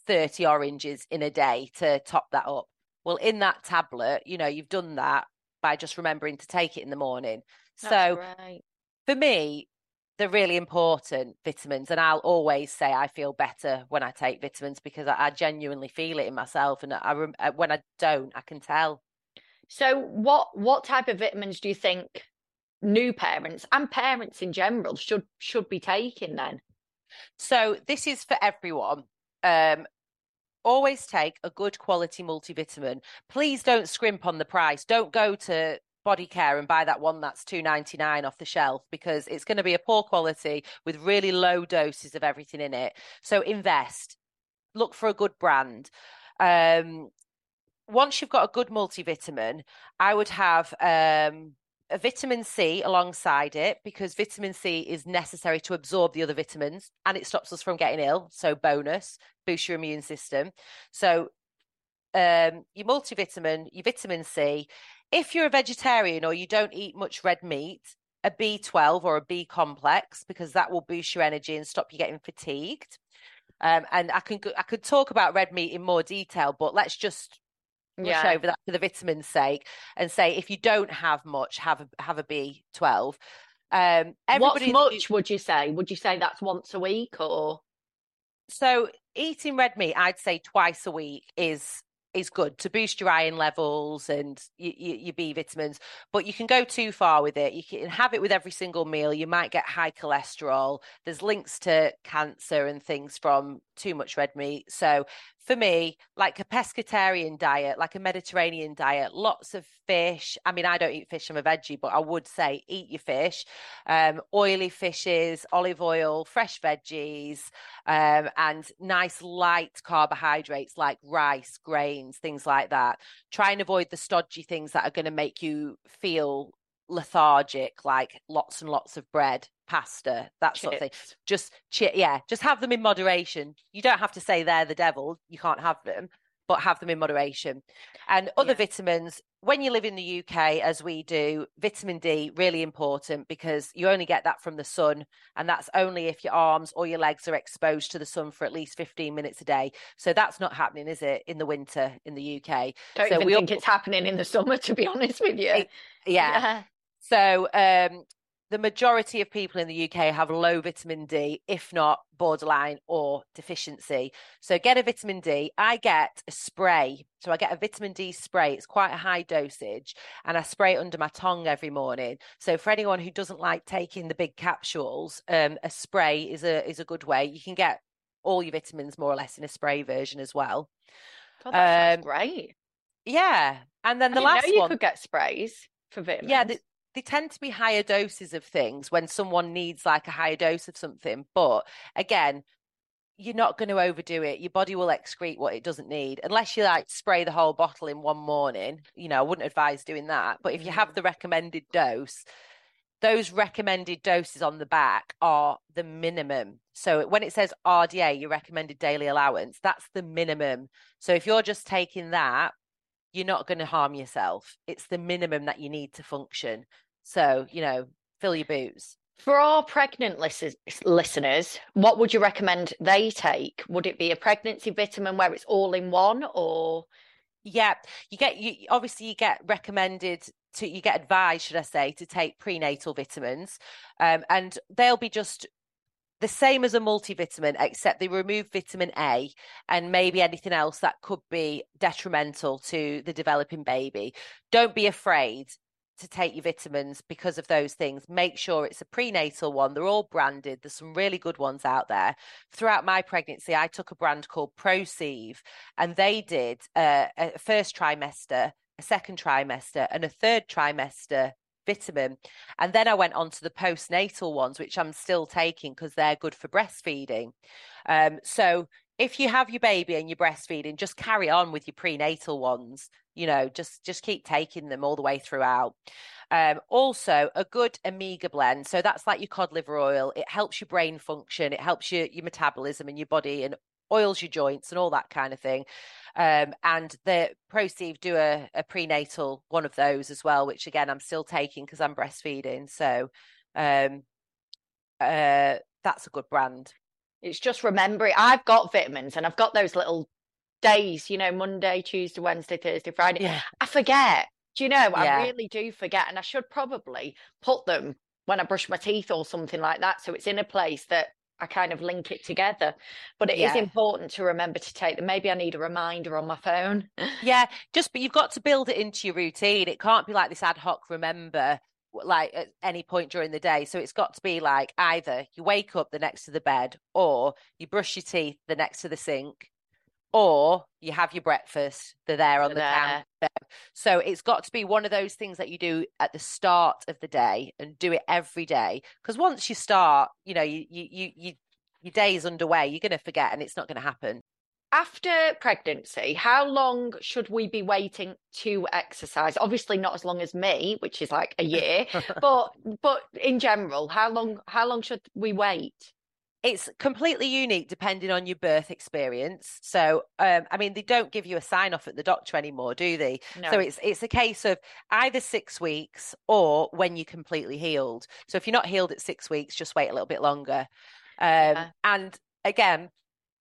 30 oranges in a day to top that up. Well, in that tablet, you know, you've done that by just remembering to take it in the morning. That's so right. for me, they're really important vitamins and i'll always say i feel better when i take vitamins because i, I genuinely feel it in myself and I, I, uh, when i don't i can tell so what what type of vitamins do you think new parents and parents in general should should be taking then so this is for everyone. Um always take a good quality multivitamin. Please don't scrimp on the price. Don't go to body care and buy that one that's 2.99 off the shelf because it's going to be a poor quality with really low doses of everything in it. So invest. Look for a good brand. Um, once you've got a good multivitamin i would have um, vitamin C alongside it because vitamin C is necessary to absorb the other vitamins and it stops us from getting ill. So, bonus, boost your immune system. So, um, your multivitamin, your vitamin C, if you're a vegetarian or you don't eat much red meat, a B12 or a B complex because that will boost your energy and stop you getting fatigued. Um, and I can I could talk about red meat in more detail, but let's just yeah. over that for the vitamin's sake and say if you don't have much, have a have a B12. Um, What's much? would you say? Would you say that's once a week or? So eating red meat, I'd say twice a week is is good to boost your iron levels and your, your B vitamins, but you can go too far with it. You can have it with every single meal. You might get high cholesterol. There's links to cancer and things from too much red meat. So for me, like a pescatarian diet, like a Mediterranean diet, lots of fish. I mean, I don't eat fish, I'm a veggie, but I would say eat your fish, um, oily fishes, olive oil, fresh veggies, um, and nice light carbohydrates like rice, grains, things like that. Try and avoid the stodgy things that are going to make you feel lethargic, like lots and lots of bread, pasta, that Chips. sort of thing. Just yeah, just have them in moderation. You don't have to say they're the devil. You can't have them, but have them in moderation. And other yeah. vitamins, when you live in the UK, as we do, vitamin D really important because you only get that from the sun, and that's only if your arms or your legs are exposed to the sun for at least fifteen minutes a day. So that's not happening, is it, in the winter in the UK? Don't so even think all... it's happening in the summer, to be honest with you. yeah. yeah. So um, the majority of people in the UK have low vitamin D, if not borderline or deficiency. So get a vitamin D. I get a spray. So I get a vitamin D spray. It's quite a high dosage and I spray it under my tongue every morning. So for anyone who doesn't like taking the big capsules, um, a spray is a is a good way. You can get all your vitamins more or less in a spray version as well. God, that um, great. Yeah. And then the last you one. could get sprays for vitamins. Yeah, the, they tend to be higher doses of things when someone needs like a higher dose of something. But again, you're not going to overdo it. Your body will excrete what it doesn't need, unless you like spray the whole bottle in one morning. You know, I wouldn't advise doing that. But if you have mm. the recommended dose, those recommended doses on the back are the minimum. So when it says RDA, your recommended daily allowance, that's the minimum. So if you're just taking that you're not going to harm yourself. It's the minimum that you need to function. So, you know, fill your boots. For our pregnant listeners, what would you recommend they take? Would it be a pregnancy vitamin where it's all in one or? Yeah, you get you obviously you get recommended to you get advised, should I say, to take prenatal vitamins, um, and they'll be just the same as a multivitamin, except they remove vitamin A and maybe anything else that could be detrimental to the developing baby. Don't be afraid to take your vitamins because of those things. Make sure it's a prenatal one. They're all branded. There's some really good ones out there. Throughout my pregnancy, I took a brand called Proceive, and they did uh, a first trimester, a second trimester, and a third trimester vitamin. And then I went on to the postnatal ones, which I'm still taking because they're good for breastfeeding. Um, so if you have your baby and you're breastfeeding, just carry on with your prenatal ones. You know, just just keep taking them all the way throughout. Um, also, a good omega blend. So that's like your cod liver oil. It helps your brain function. It helps your your metabolism in your body and oils your joints and all that kind of thing. Um, and the Proceive do a, a, prenatal one of those as well, which again I'm still taking because I'm breastfeeding. So um, uh, that's a good brand. It's just remembering I've got vitamins and I've got those little days, you know, Monday, Tuesday, Wednesday, Thursday, Friday. Yeah. I forget. Do you know? Yeah. I really do forget, and I should probably put them when I brush my teeth or something like that, so it's in a place that I kind of link it together. But it yeah. is important to remember to take them. Maybe I need a reminder on my phone. yeah, just but you've got to build it into your routine. It can't be like this ad hoc remember like at any point during the day. So it's got to be like either you wake up the next to the bed or you brush your teeth the next to the sink or you have your breakfast they're there on they're the counter so it's got to be one of those things that you do at the start of the day and do it every day. Because once you start you know you you you your day is underway you're going to forget and it's not going to happen. After pregnancy how long should we be waiting to exercise? Obviously not as long as me which is like a year but but in general how long how long should we wait it's completely unique depending on your birth experience. So, um, I mean, they don't give you a sign off at the doctor anymore, do they? No. So it's it's a case of either six weeks or when you're completely healed. So if you're not healed at six weeks, just wait a little bit longer. Um, yeah. And again,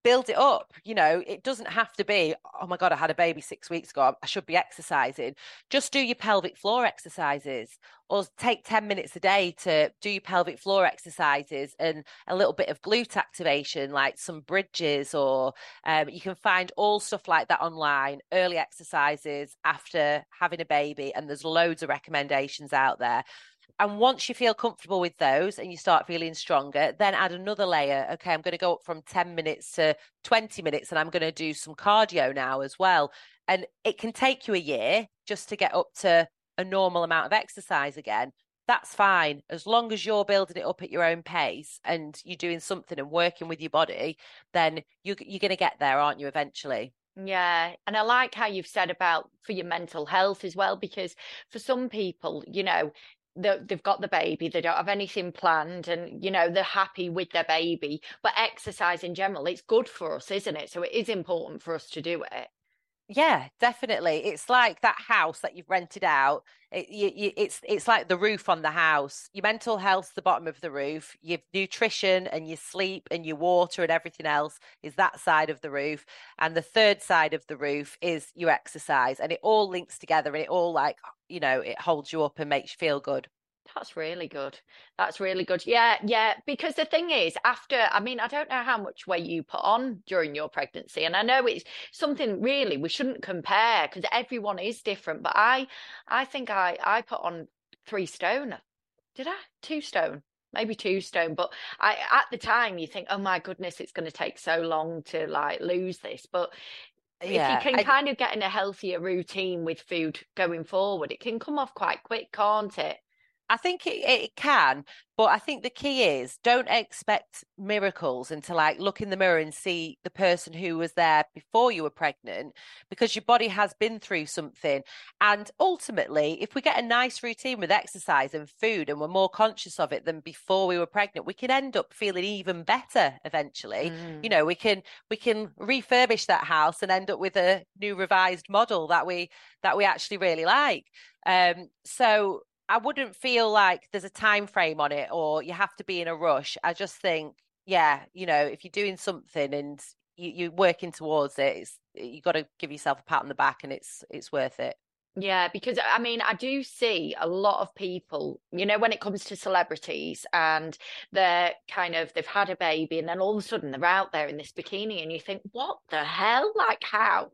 build it up. You know, it doesn't have to be, oh my God, I had a baby six weeks ago. I should be exercising. Just do your pelvic floor exercises or take 10 minutes a day to do your pelvic floor exercises and a little bit of glute activation, like some bridges, or um, you can find all stuff like that online, early exercises after having a baby. And there's loads of recommendations out there. And once you feel comfortable with those and you start feeling stronger, then add another layer. Okay, I'm going to go up from 10 minutes to 20 minutes and I'm going to do some cardio now as well. And it can take you a year just to get up to a normal amount of exercise again. That's fine. As long as you're building it up at your own pace and you're doing something and working with your body, then you're, you're going to get there, aren't you, eventually? Yeah. And I like how you've said about for your mental health as well, because for some people, you know, they've got the baby they don't have anything planned and you know they're happy with their baby but exercise in general it's good for us isn't it? So it is important for us to do it yeah, definitely. It's like that house that you've rented out. It, you, you, it's it's like the roof on the house. Your mental health's the bottom of the roof. Your nutrition and your sleep and your water and everything else is that side of the roof. And the third side of the roof is your exercise. And it all links together and it all like you know it holds you up and makes you feel good. That's really good. That's really good. Yeah, yeah. Because the thing is, after, I mean, I don't know how much weight you put on during your pregnancy. And I know it's something really we shouldn't compare because everyone is different. But I, I think I, I put on three stone. Did I? Two stone maybe two stone but i at the time you think oh my goodness it's going to take so long to like lose this but yeah, if you can I, kind of get in a healthier routine with food going forward it can come off quite quick can't it I think it, it can, but I think the key is don't expect miracles and to like look in the mirror and see the person who was there before you were pregnant because your body has been through something. And ultimately, if we get a nice routine with exercise and food and we're more conscious of it than before we were pregnant, we can end up feeling even better eventually. Mm. You know, we can we can refurbish that house and end up with a new revised model that we that we actually really like. Um, so I wouldn't feel like there's a time frame on it or you have to be in a rush. I just think, yeah, you know, if you're doing something and you, are working towards it, it's you got to give yourself a pat on the back, and it's it's worth it. Yeah, because I mean, I do see a lot of people, you know, when it comes to celebrities and they're kind of, they've had a baby and then all of a sudden they're out there in this bikini and you think, what the hell? Like, how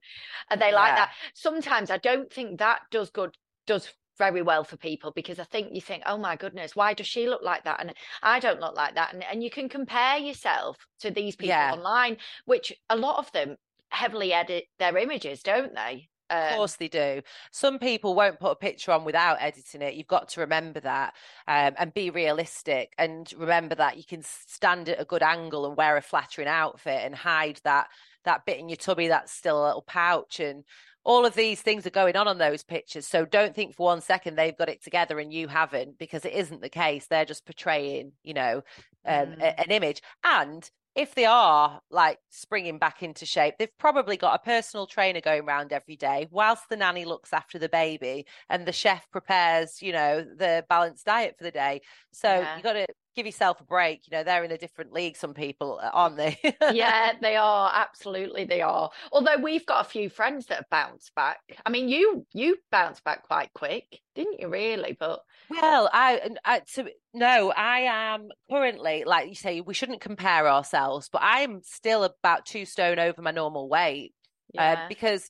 are they like yeah. that? Sometimes I don't think that does good, does very well for people because I think you think, oh my goodness, why does she look like that? And I don't look like that. And, and you can compare yourself to these people yeah. online, which a lot of them heavily edit their images, don't they? Um, of course they do. Some people won't put a picture on without editing it. You've got to remember that um, and be realistic and remember that you can stand at a good angle and wear a flattering outfit and hide that that bit in your tummy that's still a little pouch and all of these things are going on on those pictures. So don't think for one second they've got it together and you haven't, because it isn't the case. They're just portraying, you know, um, mm. a, an image. And if they are like springing back into shape, they've probably got a personal trainer going around every day whilst the nanny looks after the baby and the chef prepares, you know, the balanced diet for the day. So yeah. you got to give yourself a break. You know, they're in a different league, some people, uh, aren't they? yeah, they are. Absolutely, they are. Although we've got a few friends that have bounced back. I mean, you you bounced back quite quick, didn't you? Really, but well, I, I to, no, I am currently like you say, we shouldn't compare ourselves, but I'm still about two stone over my normal weight. Uh, yeah. Uh, because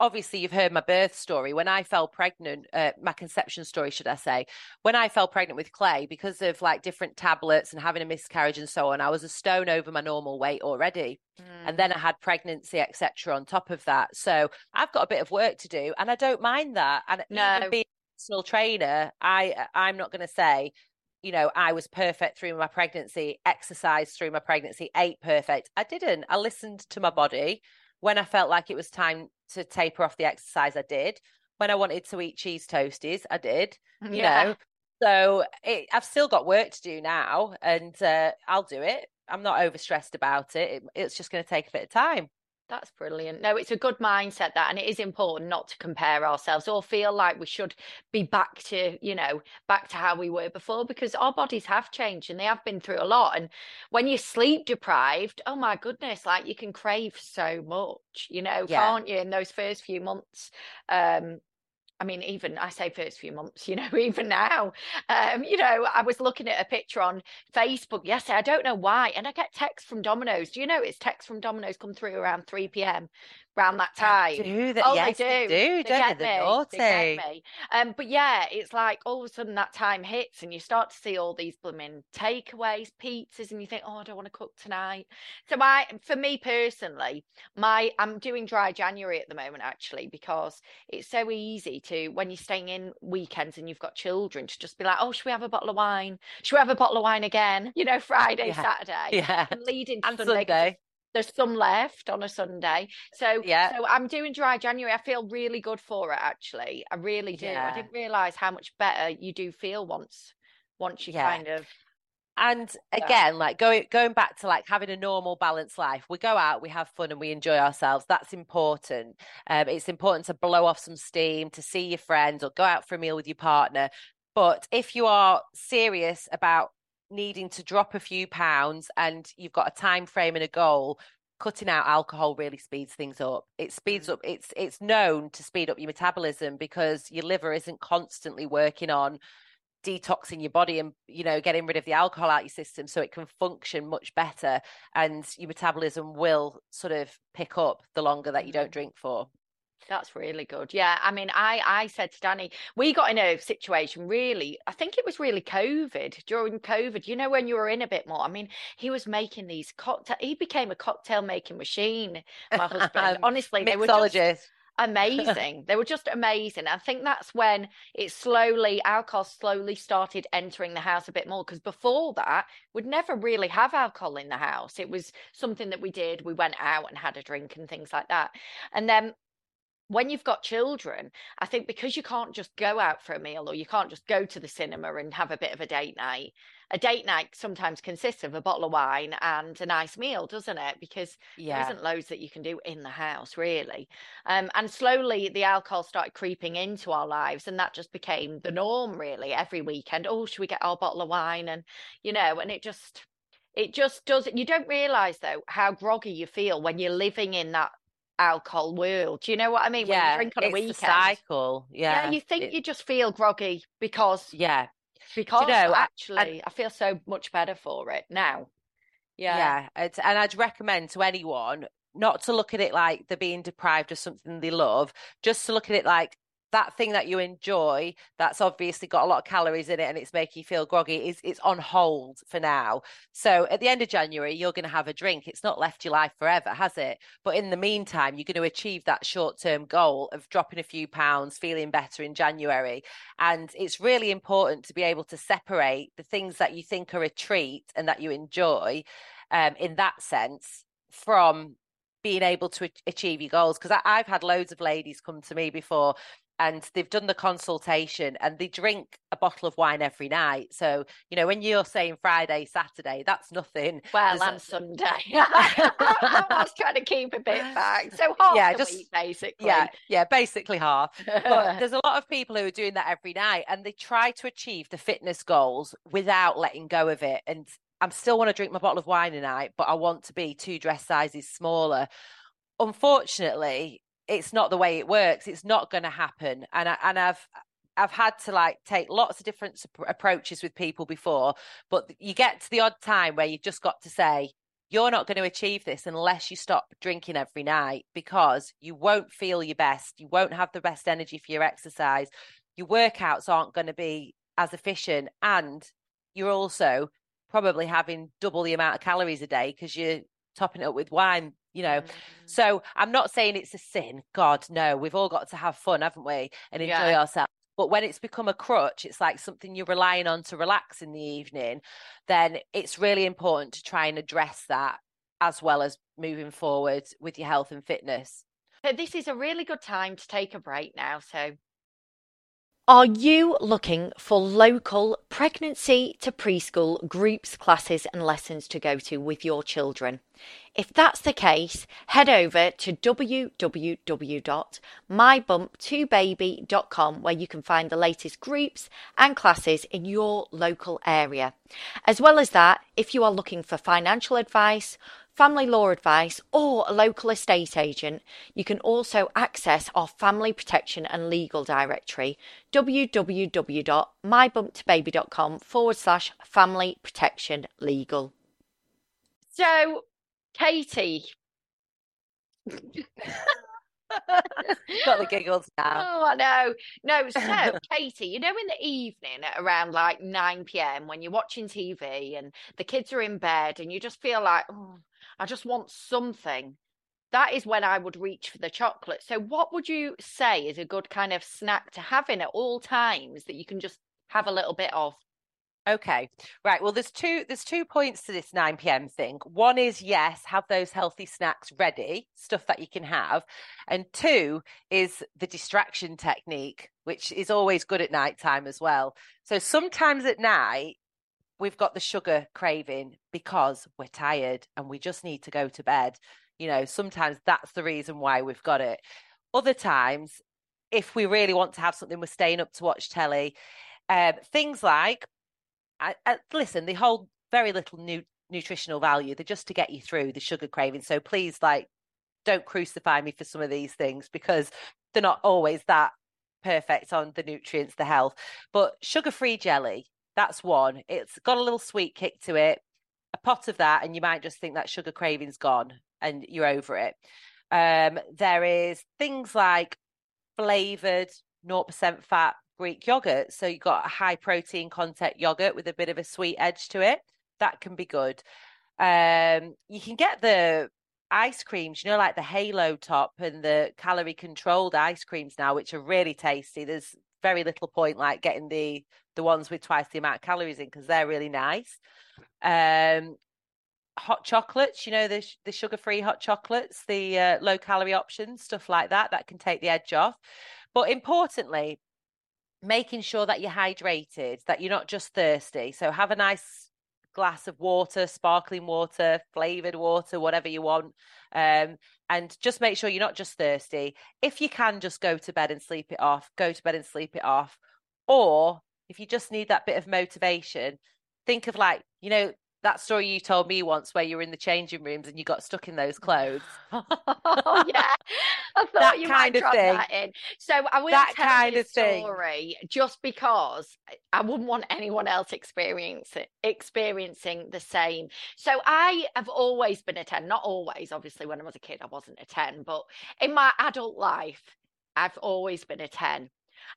obviously you've heard my birth story when i fell pregnant uh, my conception story should i say when i fell pregnant with clay because of like different tablets and having a miscarriage and so on i was a stone over my normal weight already mm. and then i had pregnancy etc on top of that so i've got a bit of work to do and i don't mind that and no. even being a personal trainer i i'm not going to say you know, I was perfect through my pregnancy, exercised through my pregnancy, ate perfect. I didn't. I listened to my body when I felt like it was time to taper off the exercise, I did. When I wanted to eat cheese toasties, I did. You yeah. know, so it, I've still got work to do now, and uh, I'll do it. I'm not overstressed about it. it it's just going to take a bit of time. That's brilliant. No, it's a good mindset that, and it is important not to compare ourselves or feel like we should be back to, you know, back to how we were before because our bodies have changed and they have been through a lot. And when you're sleep deprived, oh my goodness, like you can crave so much, you know, yeah. can't you, in those first few months? Um, I mean, even I say first few months, you know, even now, um, you know, I was looking at a picture on Facebook yesterday. I don't know why. And I get texts from Domino's. Do you know it's texts from Domino's come through around 3 p.m around that time. do that? Oh, yes, they do. They do, they get me. Naughty. They get me. Um, but yeah, it's like all of a sudden that time hits, and you start to see all these blooming takeaways, pizzas, and you think, oh, I don't want to cook tonight. So I, for me personally, my I'm doing dry January at the moment actually because it's so easy to when you're staying in weekends and you've got children to just be like, oh, should we have a bottle of wine? Should we have a bottle of wine again? You know, Friday, yeah. Saturday, yeah, and leading to and Sunday. Sunday there's some left on a Sunday. So yeah. so I'm doing dry January. I feel really good for it actually. I really do. Yeah. I didn't realize how much better you do feel once once you yeah. kind of and again like going going back to like having a normal balanced life we go out we have fun and we enjoy ourselves that's important um, it's important to blow off some steam to see your friends or go out for a meal with your partner but if you are serious about needing to drop a few pounds and you've got a time frame and a goal cutting out alcohol really speeds things up it speeds mm. up it's it's known to speed up your metabolism because your liver isn't constantly working on detoxing your body and you know getting rid of the alcohol out of your system so it can function much better and your metabolism will sort of pick up the longer that you don't mm. drink for that's really good. Yeah. I mean, I I said to Danny, we got in a situation really, I think it was really COVID, during COVID, you know, when you were in a bit more. I mean, he was making these cocktail he became a cocktail making machine, my husband. Honestly, they were just amazing. they were just amazing. I think that's when it slowly, alcohol slowly started entering the house a bit more. Because before that, we'd never really have alcohol in the house. It was something that we did. We went out and had a drink and things like that. And then when you've got children, I think because you can't just go out for a meal or you can't just go to the cinema and have a bit of a date night, a date night sometimes consists of a bottle of wine and a nice meal, doesn't it? Because yeah. there isn't loads that you can do in the house, really. Um, and slowly the alcohol started creeping into our lives, and that just became the norm, really. Every weekend, oh, should we get our bottle of wine? And, you know, and it just, it just does you don't realize though how groggy you feel when you're living in that alcohol world. Do you know what I mean? Yeah, when you drink on a weekend. cycle. Yeah. Yeah, you think it, you just feel groggy because Yeah. Because you know, actually I, I, feel so much better for it now. Yeah. Yeah. And I'd recommend to anyone not to look at it like they're being deprived of something they love, just to look at it like that thing that you enjoy that's obviously got a lot of calories in it and it's making you feel groggy is it's on hold for now. So at the end of january you're going to have a drink. It's not left your life forever has it? But in the meantime you're going to achieve that short-term goal of dropping a few pounds feeling better in january. And it's really important to be able to separate the things that you think are a treat and that you enjoy um, in that sense from being able to achieve your goals. Because I've had loads of ladies come to me before and they've done the consultation and they drink a bottle of wine every night. So, you know, when you're saying Friday, Saturday, that's nothing. Well, and Sunday. I was trying to keep a bit back. So half yeah, just, week, basically. Yeah, yeah, basically half. But there's a lot of people who are doing that every night and they try to achieve the fitness goals without letting go of it. And I still want to drink my bottle of wine a night, but I want to be two dress sizes smaller. Unfortunately, it's not the way it works. It's not going to happen. And I, and I've I've had to like take lots of different approaches with people before, but you get to the odd time where you've just got to say you're not going to achieve this unless you stop drinking every night because you won't feel your best. You won't have the best energy for your exercise. Your workouts aren't going to be as efficient and you're also probably having double the amount of calories a day because you're topping it up with wine you know mm-hmm. so i'm not saying it's a sin god no we've all got to have fun haven't we and enjoy yeah. ourselves but when it's become a crutch it's like something you're relying on to relax in the evening then it's really important to try and address that as well as moving forward with your health and fitness so this is a really good time to take a break now so Are you looking for local pregnancy to preschool groups, classes, and lessons to go to with your children? If that's the case, head over to www.mybump2baby.com where you can find the latest groups and classes in your local area. As well as that, if you are looking for financial advice, family law advice, or a local estate agent, you can also access our family protection and legal directory www.mybump2baby.com forward slash family protection legal. So, Katie. Got the giggles now. Oh, I know. No, so Katie, you know, in the evening at around like 9 p.m. when you're watching TV and the kids are in bed and you just feel like, oh, I just want something. That is when I would reach for the chocolate. So, what would you say is a good kind of snack to have in at all times that you can just have a little bit of? Okay. Right. Well, there's two there's two points to this 9 p.m. thing. One is yes, have those healthy snacks ready, stuff that you can have. And two is the distraction technique, which is always good at night time as well. So sometimes at night we've got the sugar craving because we're tired and we just need to go to bed. You know, sometimes that's the reason why we've got it. Other times, if we really want to have something, we're staying up to watch telly. Um, things like, I, I, listen, they hold very little nutritional value. They're just to get you through the sugar craving. So please, like, don't crucify me for some of these things because they're not always that perfect on the nutrients, the health. But sugar free jelly, that's one. It's got a little sweet kick to it. A pot of that, and you might just think that sugar craving's gone and you're over it. Um, there is things like flavored 0% fat Greek yogurt. So you've got a high protein content yogurt with a bit of a sweet edge to it. That can be good. Um, you can get the ice creams, you know, like the Halo top and the calorie controlled ice creams now, which are really tasty. There's very little point like getting the the ones with twice the amount of calories in because they're really nice. Um, hot chocolates, you know, the the sugar free hot chocolates, the uh, low calorie options, stuff like that, that can take the edge off. But importantly, making sure that you're hydrated, that you're not just thirsty. So have a nice glass of water, sparkling water, flavored water, whatever you want. Um, and just make sure you're not just thirsty. If you can just go to bed and sleep it off, go to bed and sleep it off. Or if you just need that bit of motivation, think of like, you know, that story you told me once where you were in the changing rooms and you got stuck in those clothes. oh, yeah. I thought that you kind might of thing. that in. So I will that tell kind of story thing. just because I wouldn't want anyone else experience experiencing the same. So I have always been a 10, not always, obviously when I was a kid I wasn't a 10, but in my adult life I've always been a 10.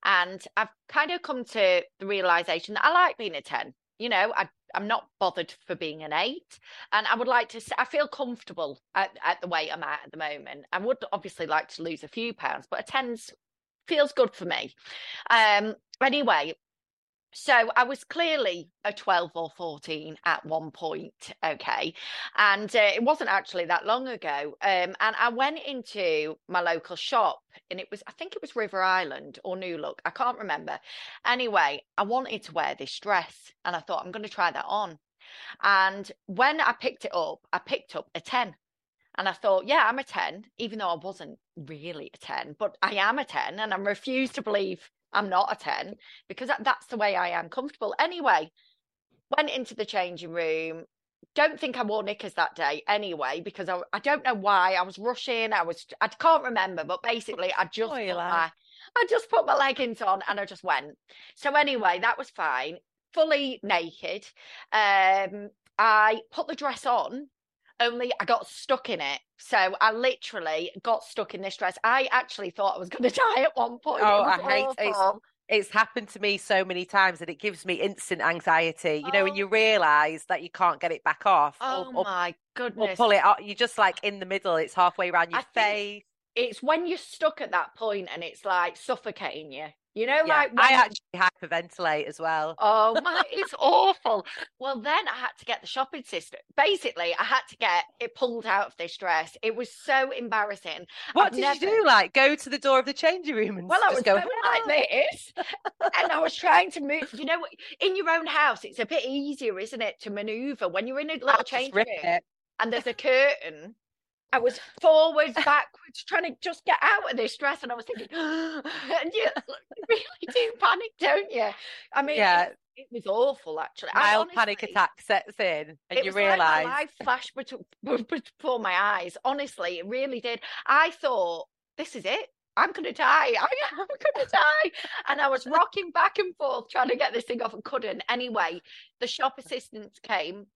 And I've kind of come to the realization that I like being a 10. You know, I I'm not bothered for being an eight. And I would like to, I feel comfortable at, at the weight I'm at at the moment. I would obviously like to lose a few pounds, but a 10 feels good for me. Um, anyway, so I was clearly a 12 or 14 at one point, okay? And uh, it wasn't actually that long ago. Um, and I went into my local shop and it was, I think it was River Island or New Look, I can't remember. Anyway, I wanted to wear this dress and I thought I'm going to try that on. And when I picked it up, I picked up a 10. And I thought, yeah, I'm a 10, even though I wasn't really a 10, but I am a 10. And I refuse to believe I'm not a 10 because that's the way I am comfortable. Anyway, went into the changing room. Don't think I wore knickers that day anyway, because I, I don't know why. I was rushing. I was, I can't remember, but basically, I just, put my, I just put my leggings on and I just went. So, anyway, that was fine. Fully naked. Um, I put the dress on only I got stuck in it. So I literally got stuck in this dress. I actually thought I was going to die at one point. Oh, I hate it. It's happened to me so many times that it gives me instant anxiety. You know, when you oh. realize that you can't get it back off. Oh or, my goodness. Or pull it off. You're just like in the middle, it's halfway around your I face. It's when you're stuck at that point and it's like suffocating you You know, Yeah, like I when- actually hyperventilate as well. Oh my, it's awful. Well, then I had to get the shopping system. Basically, I had to get it pulled out of this dress. It was so embarrassing. What I've did never- you do? Like go to the door of the changing room and Well, I was go going like this, and I was trying to move. You know, in your own house, it's a bit easier, isn't it, to maneuver when you're in a little just room it. and there's a curtain. I was forwards, backwards, trying to just get out of this dress, and I was thinking, and you really do panic, don't you? I mean, Yeah. it, it was awful, actually. I Mild panic attack sets in, and you was like my realise life flashed before my eyes. Honestly, it really did. I thought, this is it. I'm going to die. I am going to die. And I was rocking back and forth trying to get this thing off and couldn't. Anyway, the shop assistants came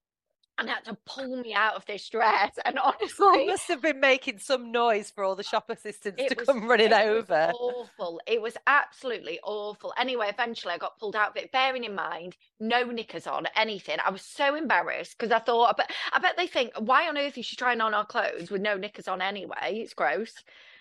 and had to pull me out of this dress. And honestly, must have been making some noise for all the shop assistants to was- come running it was over. awful. It was absolutely awful. Anyway, eventually I got pulled out of it, bearing in mind no knickers on, anything. I was so embarrassed because I thought, I bet, I bet they think, why on earth is she trying on our clothes with no knickers on anyway? It's gross.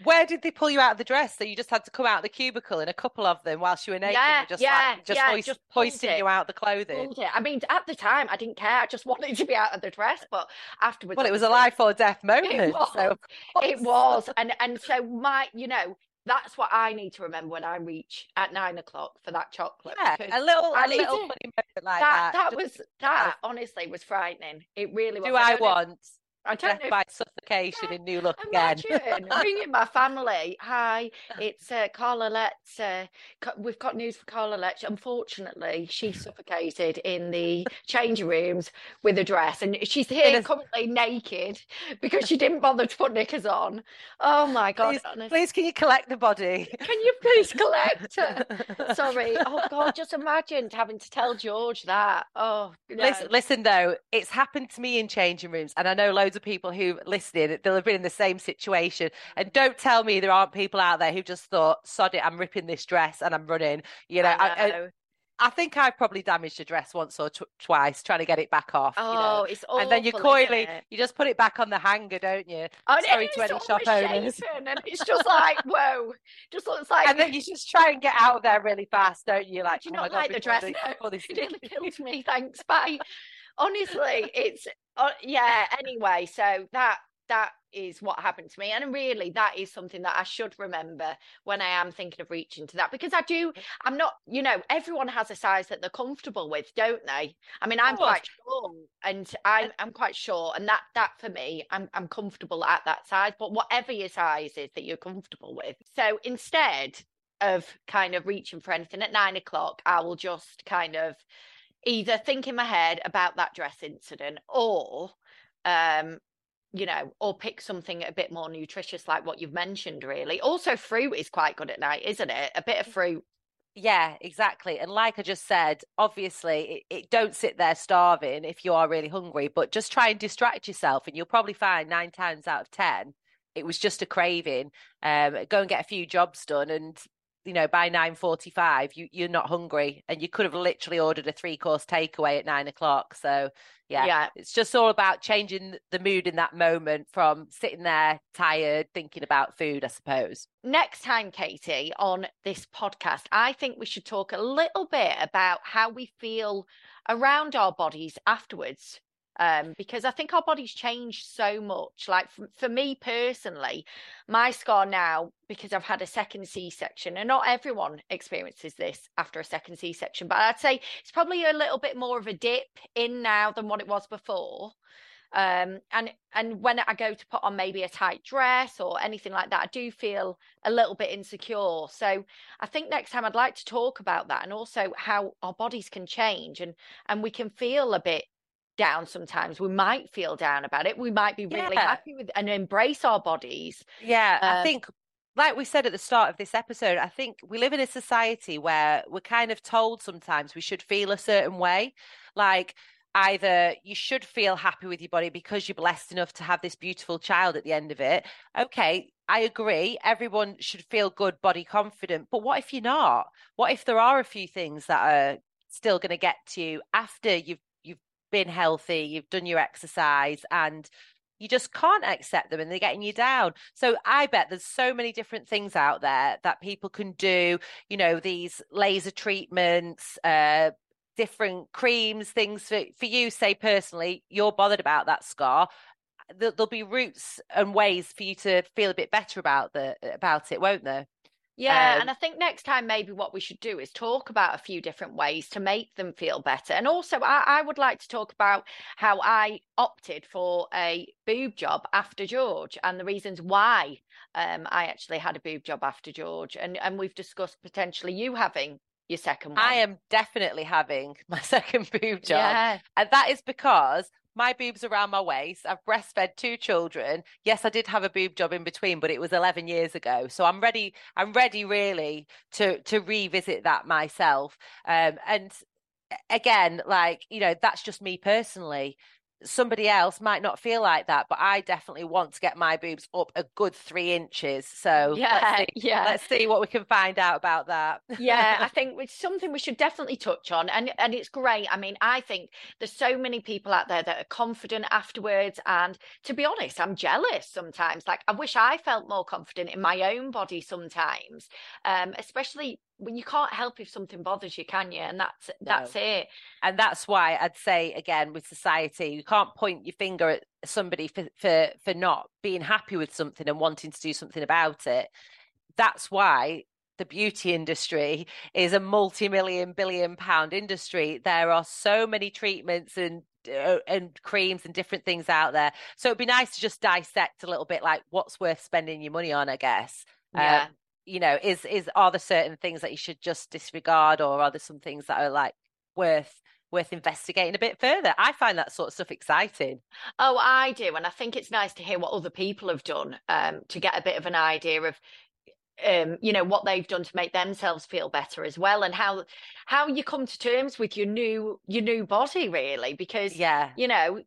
Where did they pull you out of the dress? So you just had to come out of the cubicle in a couple of them whilst you were naked, Yeah, just yeah, like just, yeah, hoist- just hoisting it. you out the clothing. I mean, at the time, I didn't care. I just wanted to be out of the dress, but afterwards, Well, it was a life or death moment. was. So It was, and and so my, you know, that's what I need to remember when I reach at nine o'clock for that chocolate. Yeah, a little, I a little funny moment like that that. that was that honestly was frightening. It really was. do I know- want I don't death know. if- by suffocation in New Look again? Imagine ringing my family. Hi, it's uh, Carla Letts. Uh, we've got news for Carla Letts. Unfortunately, she suffocated in the changing rooms with a dress, and she's here a- currently naked because she didn't bother to put knickers on. Oh my god! Please, please, can you collect the body? Can you please collect her? Sorry. Oh God, just imagine having to tell George that. Oh, no. Listen, listen though, it's happened to me in changing rooms, and I know loads of people who listening, they'll have been in the same situation. And don't tell me there aren't people out there who just thought, "Sod it, I'm ripping this dress and I'm running." You know, I, I I. I think I've probably damaged a dress once or tw- twice trying to get it back off. you know. Oh, it's awful. and then you coyly, you just put it back on the hanger, don't you? Oh, Sorry it's to any shop owners. and it's just like whoa, just looks like. And then you just try and get out of there really fast, don't you? Like, do you oh not God, like the dress? No, before it nearly killed me. Thanks, bye. Honestly, it's uh, yeah. Anyway, so that that is what happened to me, and really, that is something that I should remember when I am thinking of reaching to that because I do. I'm not, you know, everyone has a size that they're comfortable with, don't they? I mean, I'm quite short, and I'm I'm quite short, and that that for me, I'm I'm comfortable at that size. But whatever your size is that you're comfortable with, so instead of kind of reaching for anything at nine o'clock, I will just kind of either think in my head about that dress incident or um you know or pick something a bit more nutritious like what you've mentioned really also fruit is quite good at night isn't it a bit of fruit Yeah, exactly. And like I just said, obviously, it, it don't sit there starving if you are really hungry, but just try and distract yourself, and you'll probably find nine times out of ten it was just a craving. Um, go and get a few jobs done, and you know by nine forty-five, you you're not hungry, and you could have literally ordered a three-course takeaway at nine o'clock. So yeah, yeah it's just all about changing the mood in that moment from sitting there tired thinking about food, I suppose. next time katie on this podcast i think we should talk a little bit about how we feel around our bodies afterwards um, because I think our bodies change so much. Like for, for me personally, my scar now, because I've had a second C section, and not everyone experiences this after a second C section, but I'd say it's probably a little bit more of a dip in now than what it was before. Um, and and when I go to put on maybe a tight dress or anything like that, I do feel a little bit insecure. So I think next time I'd like to talk about that and also how our bodies can change and and we can feel a bit down sometimes. We might feel down about it. We might be really Yeah. happy with and embrace our bodies. Yeah, I Um, think, like we said at the start of this episode, I think we live in a society where we're kind of told sometimes we should feel a certain way. Like, either you should feel happy with your body because you're blessed enough to have this beautiful child at the end of it. Okay, I agree. Everyone should feel good, body confident. But what if you're not? What if there are a few things that are still going to get to you after you've been healthy, you've done your exercise, and you just can't accept them and they're getting you down. So I bet there's so many different things out there that people can do, you know, these laser treatments, uh, different creams, things for, for you, say personally, you're bothered about that scar. There'll be routes and ways for you to feel a bit better about the about it, won't there? Yeah, um, and I think next time maybe what we should do is talk about a few different ways to make them feel better. And also, I, I would like to talk about how I opted for a boob job after George and the reasons why um, I actually had a boob job after George. And and we've discussed potentially you having your second one. I am definitely having my second boob job. Yeah. And that is because my boobs around my waist. I've breastfed two children. Yes, I did have a boob job in between, but it was 11 years ago. So I'm ready. I'm ready really to to revisit that myself. Um, and again, like you know, that's just me personally somebody else might not feel like that, but I definitely want to get my boobs up a good three inches. So yeah, let's see, yeah. Let's see what we can find out about that. yeah, I think it's something we should definitely touch on, and and it's great. I mean, I think there's so many people out there that are confident afterwards, and to be honest, I'm jealous sometimes. Like I wish I felt more confident in my own body sometimes, um, especially when you can't help if something bothers you, can you? And that's no. that's it. And that's why I'd say again with society, you can't point your finger at somebody for for for not being happy with something and wanting to do something about it. That's why the beauty industry is a multi-million billion pound industry there are so many treatments and uh, and creams and different things out there so it'd be nice to just dissect a little bit like what's worth spending your money on i guess yeah um, you know is is are there certain things that you should just disregard or are there some things that are like worth worth investigating a bit further? I find that sort of stuff exciting. Oh i do and i think it's nice to hear what other people have done um, to get a bit of an idea of um, you know what they've done to make themselves feel better as well and how how you come to terms with your new your new body really because yeah. you know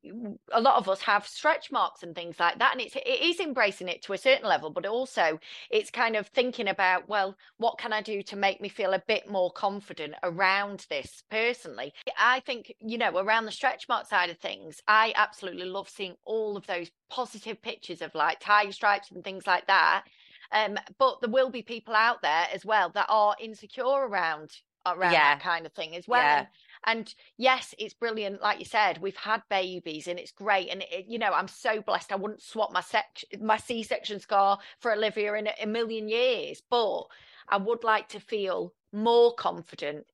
a lot of us have stretch marks and things like that and it's it is embracing it to a certain level but also it's kind of thinking about well what can i do to make me feel a bit more confident around this personally? I think you know around the stretch mark side of things i absolutely love seeing all of those positive pictures of like tiger stripes and things like that um, but there will be people out there as well that are insecure around around yeah. that kind of thing as well. Yeah. And yes, it's brilliant. Like you said, we've had babies and it's great. And it, you know, I'm so blessed. I wouldn't swap my sec- my C-section scar for Olivia in a, a million years. But I would like to feel more confident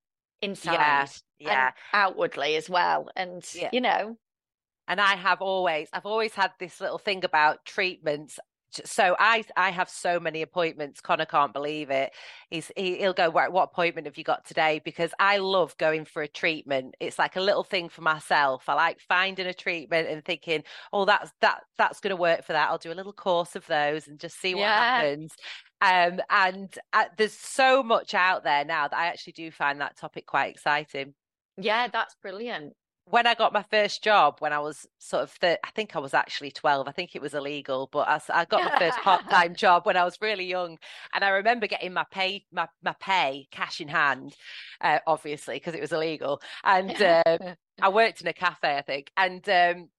inside yeah, yeah. outwardly as well. And yeah. you know, and I have always, I've always had this little thing about treatments so I I have so many appointments. Connor can't believe it. He's he, will go. What, what appointment have you got today? Because I love going for a treatment. It's like a little thing for myself. I like finding a treatment and thinking, oh, that's that that's going to work for that. I'll do a little course of those and just see what yeah. happens. Um, and uh, there's so much out there now that I actually do find that topic quite exciting. Yeah, that's brilliant when I got my first job, when I was sort of, I think I was actually 12, I think it was illegal, but I, I got my first part time job when I was really young. And I remember getting my pay, my, my pay cash in hand, uh, obviously, because it was illegal. And um, I worked in a cafe, I think. And um,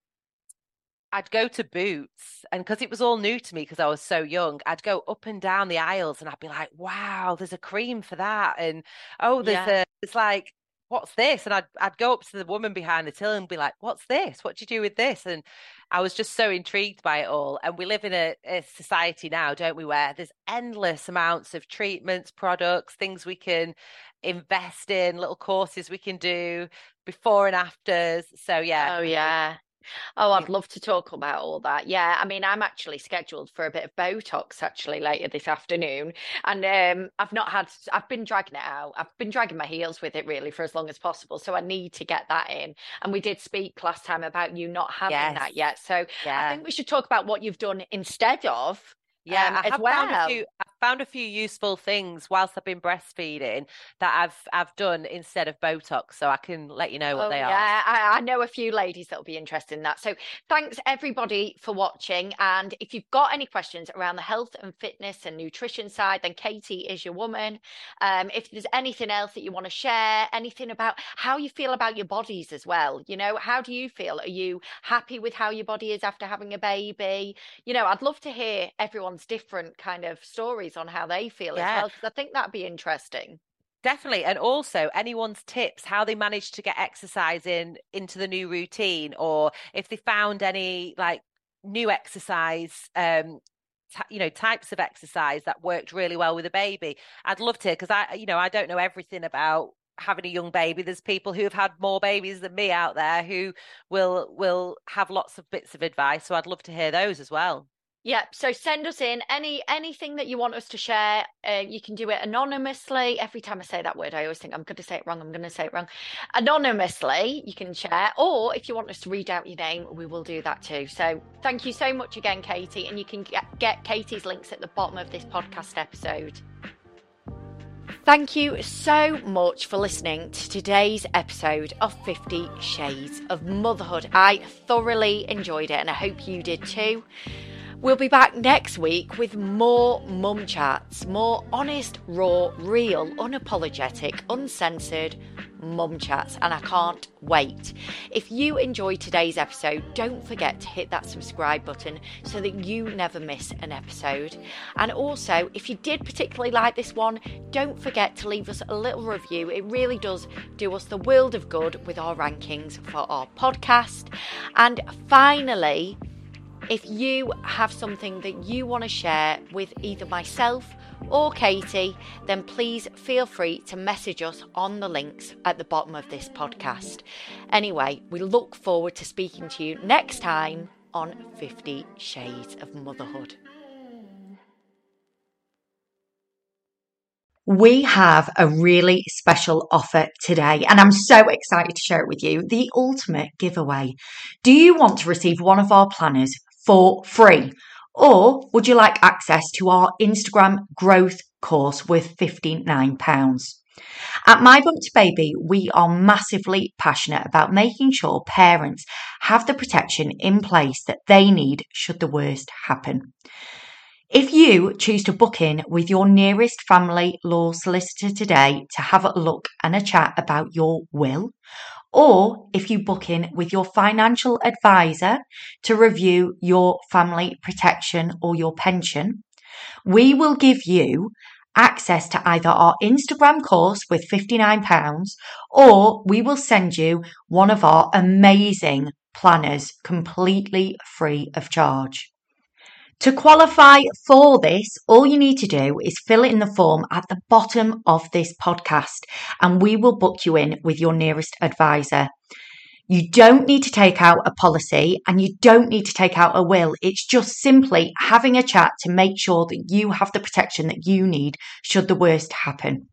I'd go to Boots, and because it was all new to me because I was so young, I'd go up and down the aisles, and I'd be like, "Wow, there's a cream for that," and oh, there's yeah. a, it's like what's this? And I'd, I'd go up to the woman behind the till and be like, what's this? What do you do with this? And I was just so intrigued by it all. And we live in a, a society now, don't we, where there's endless amounts of treatments, products, things we can invest in, little courses we can do before and afters. So, yeah. Oh, yeah. Oh, I'd love to talk about all that. Yeah, I mean, I'm actually scheduled for a bit of Botox actually later this afternoon, and um, I've not had. I've been dragging it out. I've been dragging my heels with it really for as long as possible. So I need to get that in. And we did speak last time about you not having yes. that yet. So yeah. I think we should talk about what you've done instead of. Yeah, um, I have well. found a few. I found a few useful things whilst I've been breastfeeding that I've I've done instead of Botox, so I can let you know what oh, they yeah. are. Yeah, I, I, know a few ladies that'll be interested in that. So thanks everybody for watching. And if you've got any questions around the health and fitness and nutrition side, then Katie is your woman. Um, if there's anything else that you want to share, anything about how you feel about your bodies as well, you know, how do you feel? Are you happy with how your body is after having a baby? You know, I'd love to hear everyone's different kind of stories on how they feel yeah. as well, because I think that'd be interesting. Definitely. And also anyone's tips, how they managed to get exercise in into the new routine, or if they found any like new exercise um T- you know types of exercise that worked really well with a baby i'd love to because i you know i don't know everything about having a young baby there's people who have had more babies than me out there who will will have lots of bits of advice so i'd love to hear those as well yeah, so send us in any anything that you want us to share. Uh, you can do it anonymously. Every time I say that word, I always think I'm going to say it wrong. I'm going to say it wrong. Anonymously, you can share, or if you want us to read out your name, we will do that too. So thank you so much again, Katie, and you can get, get Katie's links at the bottom of this podcast episode. Thank you so much for listening to today's episode of 50 Shades of Motherhood. I thoroughly enjoyed it and I hope you did too. We'll be back next week with more mum chats, more honest, raw, real, unapologetic, uncensored mum chats, and I can't wait. If you enjoyed today's episode, don't forget to hit that subscribe button so that you never miss an episode. And also, if you did particularly like this one, don't forget to leave us a little review. It really does do us the world of good with our rankings for our podcast. And finally, if you have something that you want to share with either myself or Katie, then please feel free to message us on the links at the bottom of this podcast. Anyway, we look forward to speaking to you next time on 50 Shades of Motherhood. We have a really special offer today, and I'm so excited to share it with you the ultimate giveaway. Do you want to receive one of our planners for free? Or would you like access to our Instagram growth course worth £59? At My Bump to Baby, we are massively passionate about making sure parents have the protection in place that they need should the worst happen. If you choose to book in with your nearest family law solicitor today to have a look and a chat about your will, or if you book in with your financial advisor to review your family protection or your pension, we will give you access to either our Instagram course with £59 or we will send you one of our amazing planners completely free of charge. To qualify for this, all you need to do is fill in the form at the bottom of this podcast and we will book you in with your nearest advisor. You don't need to take out a policy and you don't need to take out a will. It's just simply having a chat to make sure that you have the protection that you need should the worst happen.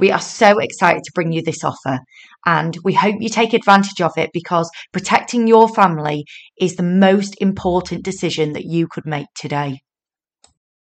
We are so excited to bring you this offer and we hope you take advantage of it because protecting your family is the most important decision that you could make today.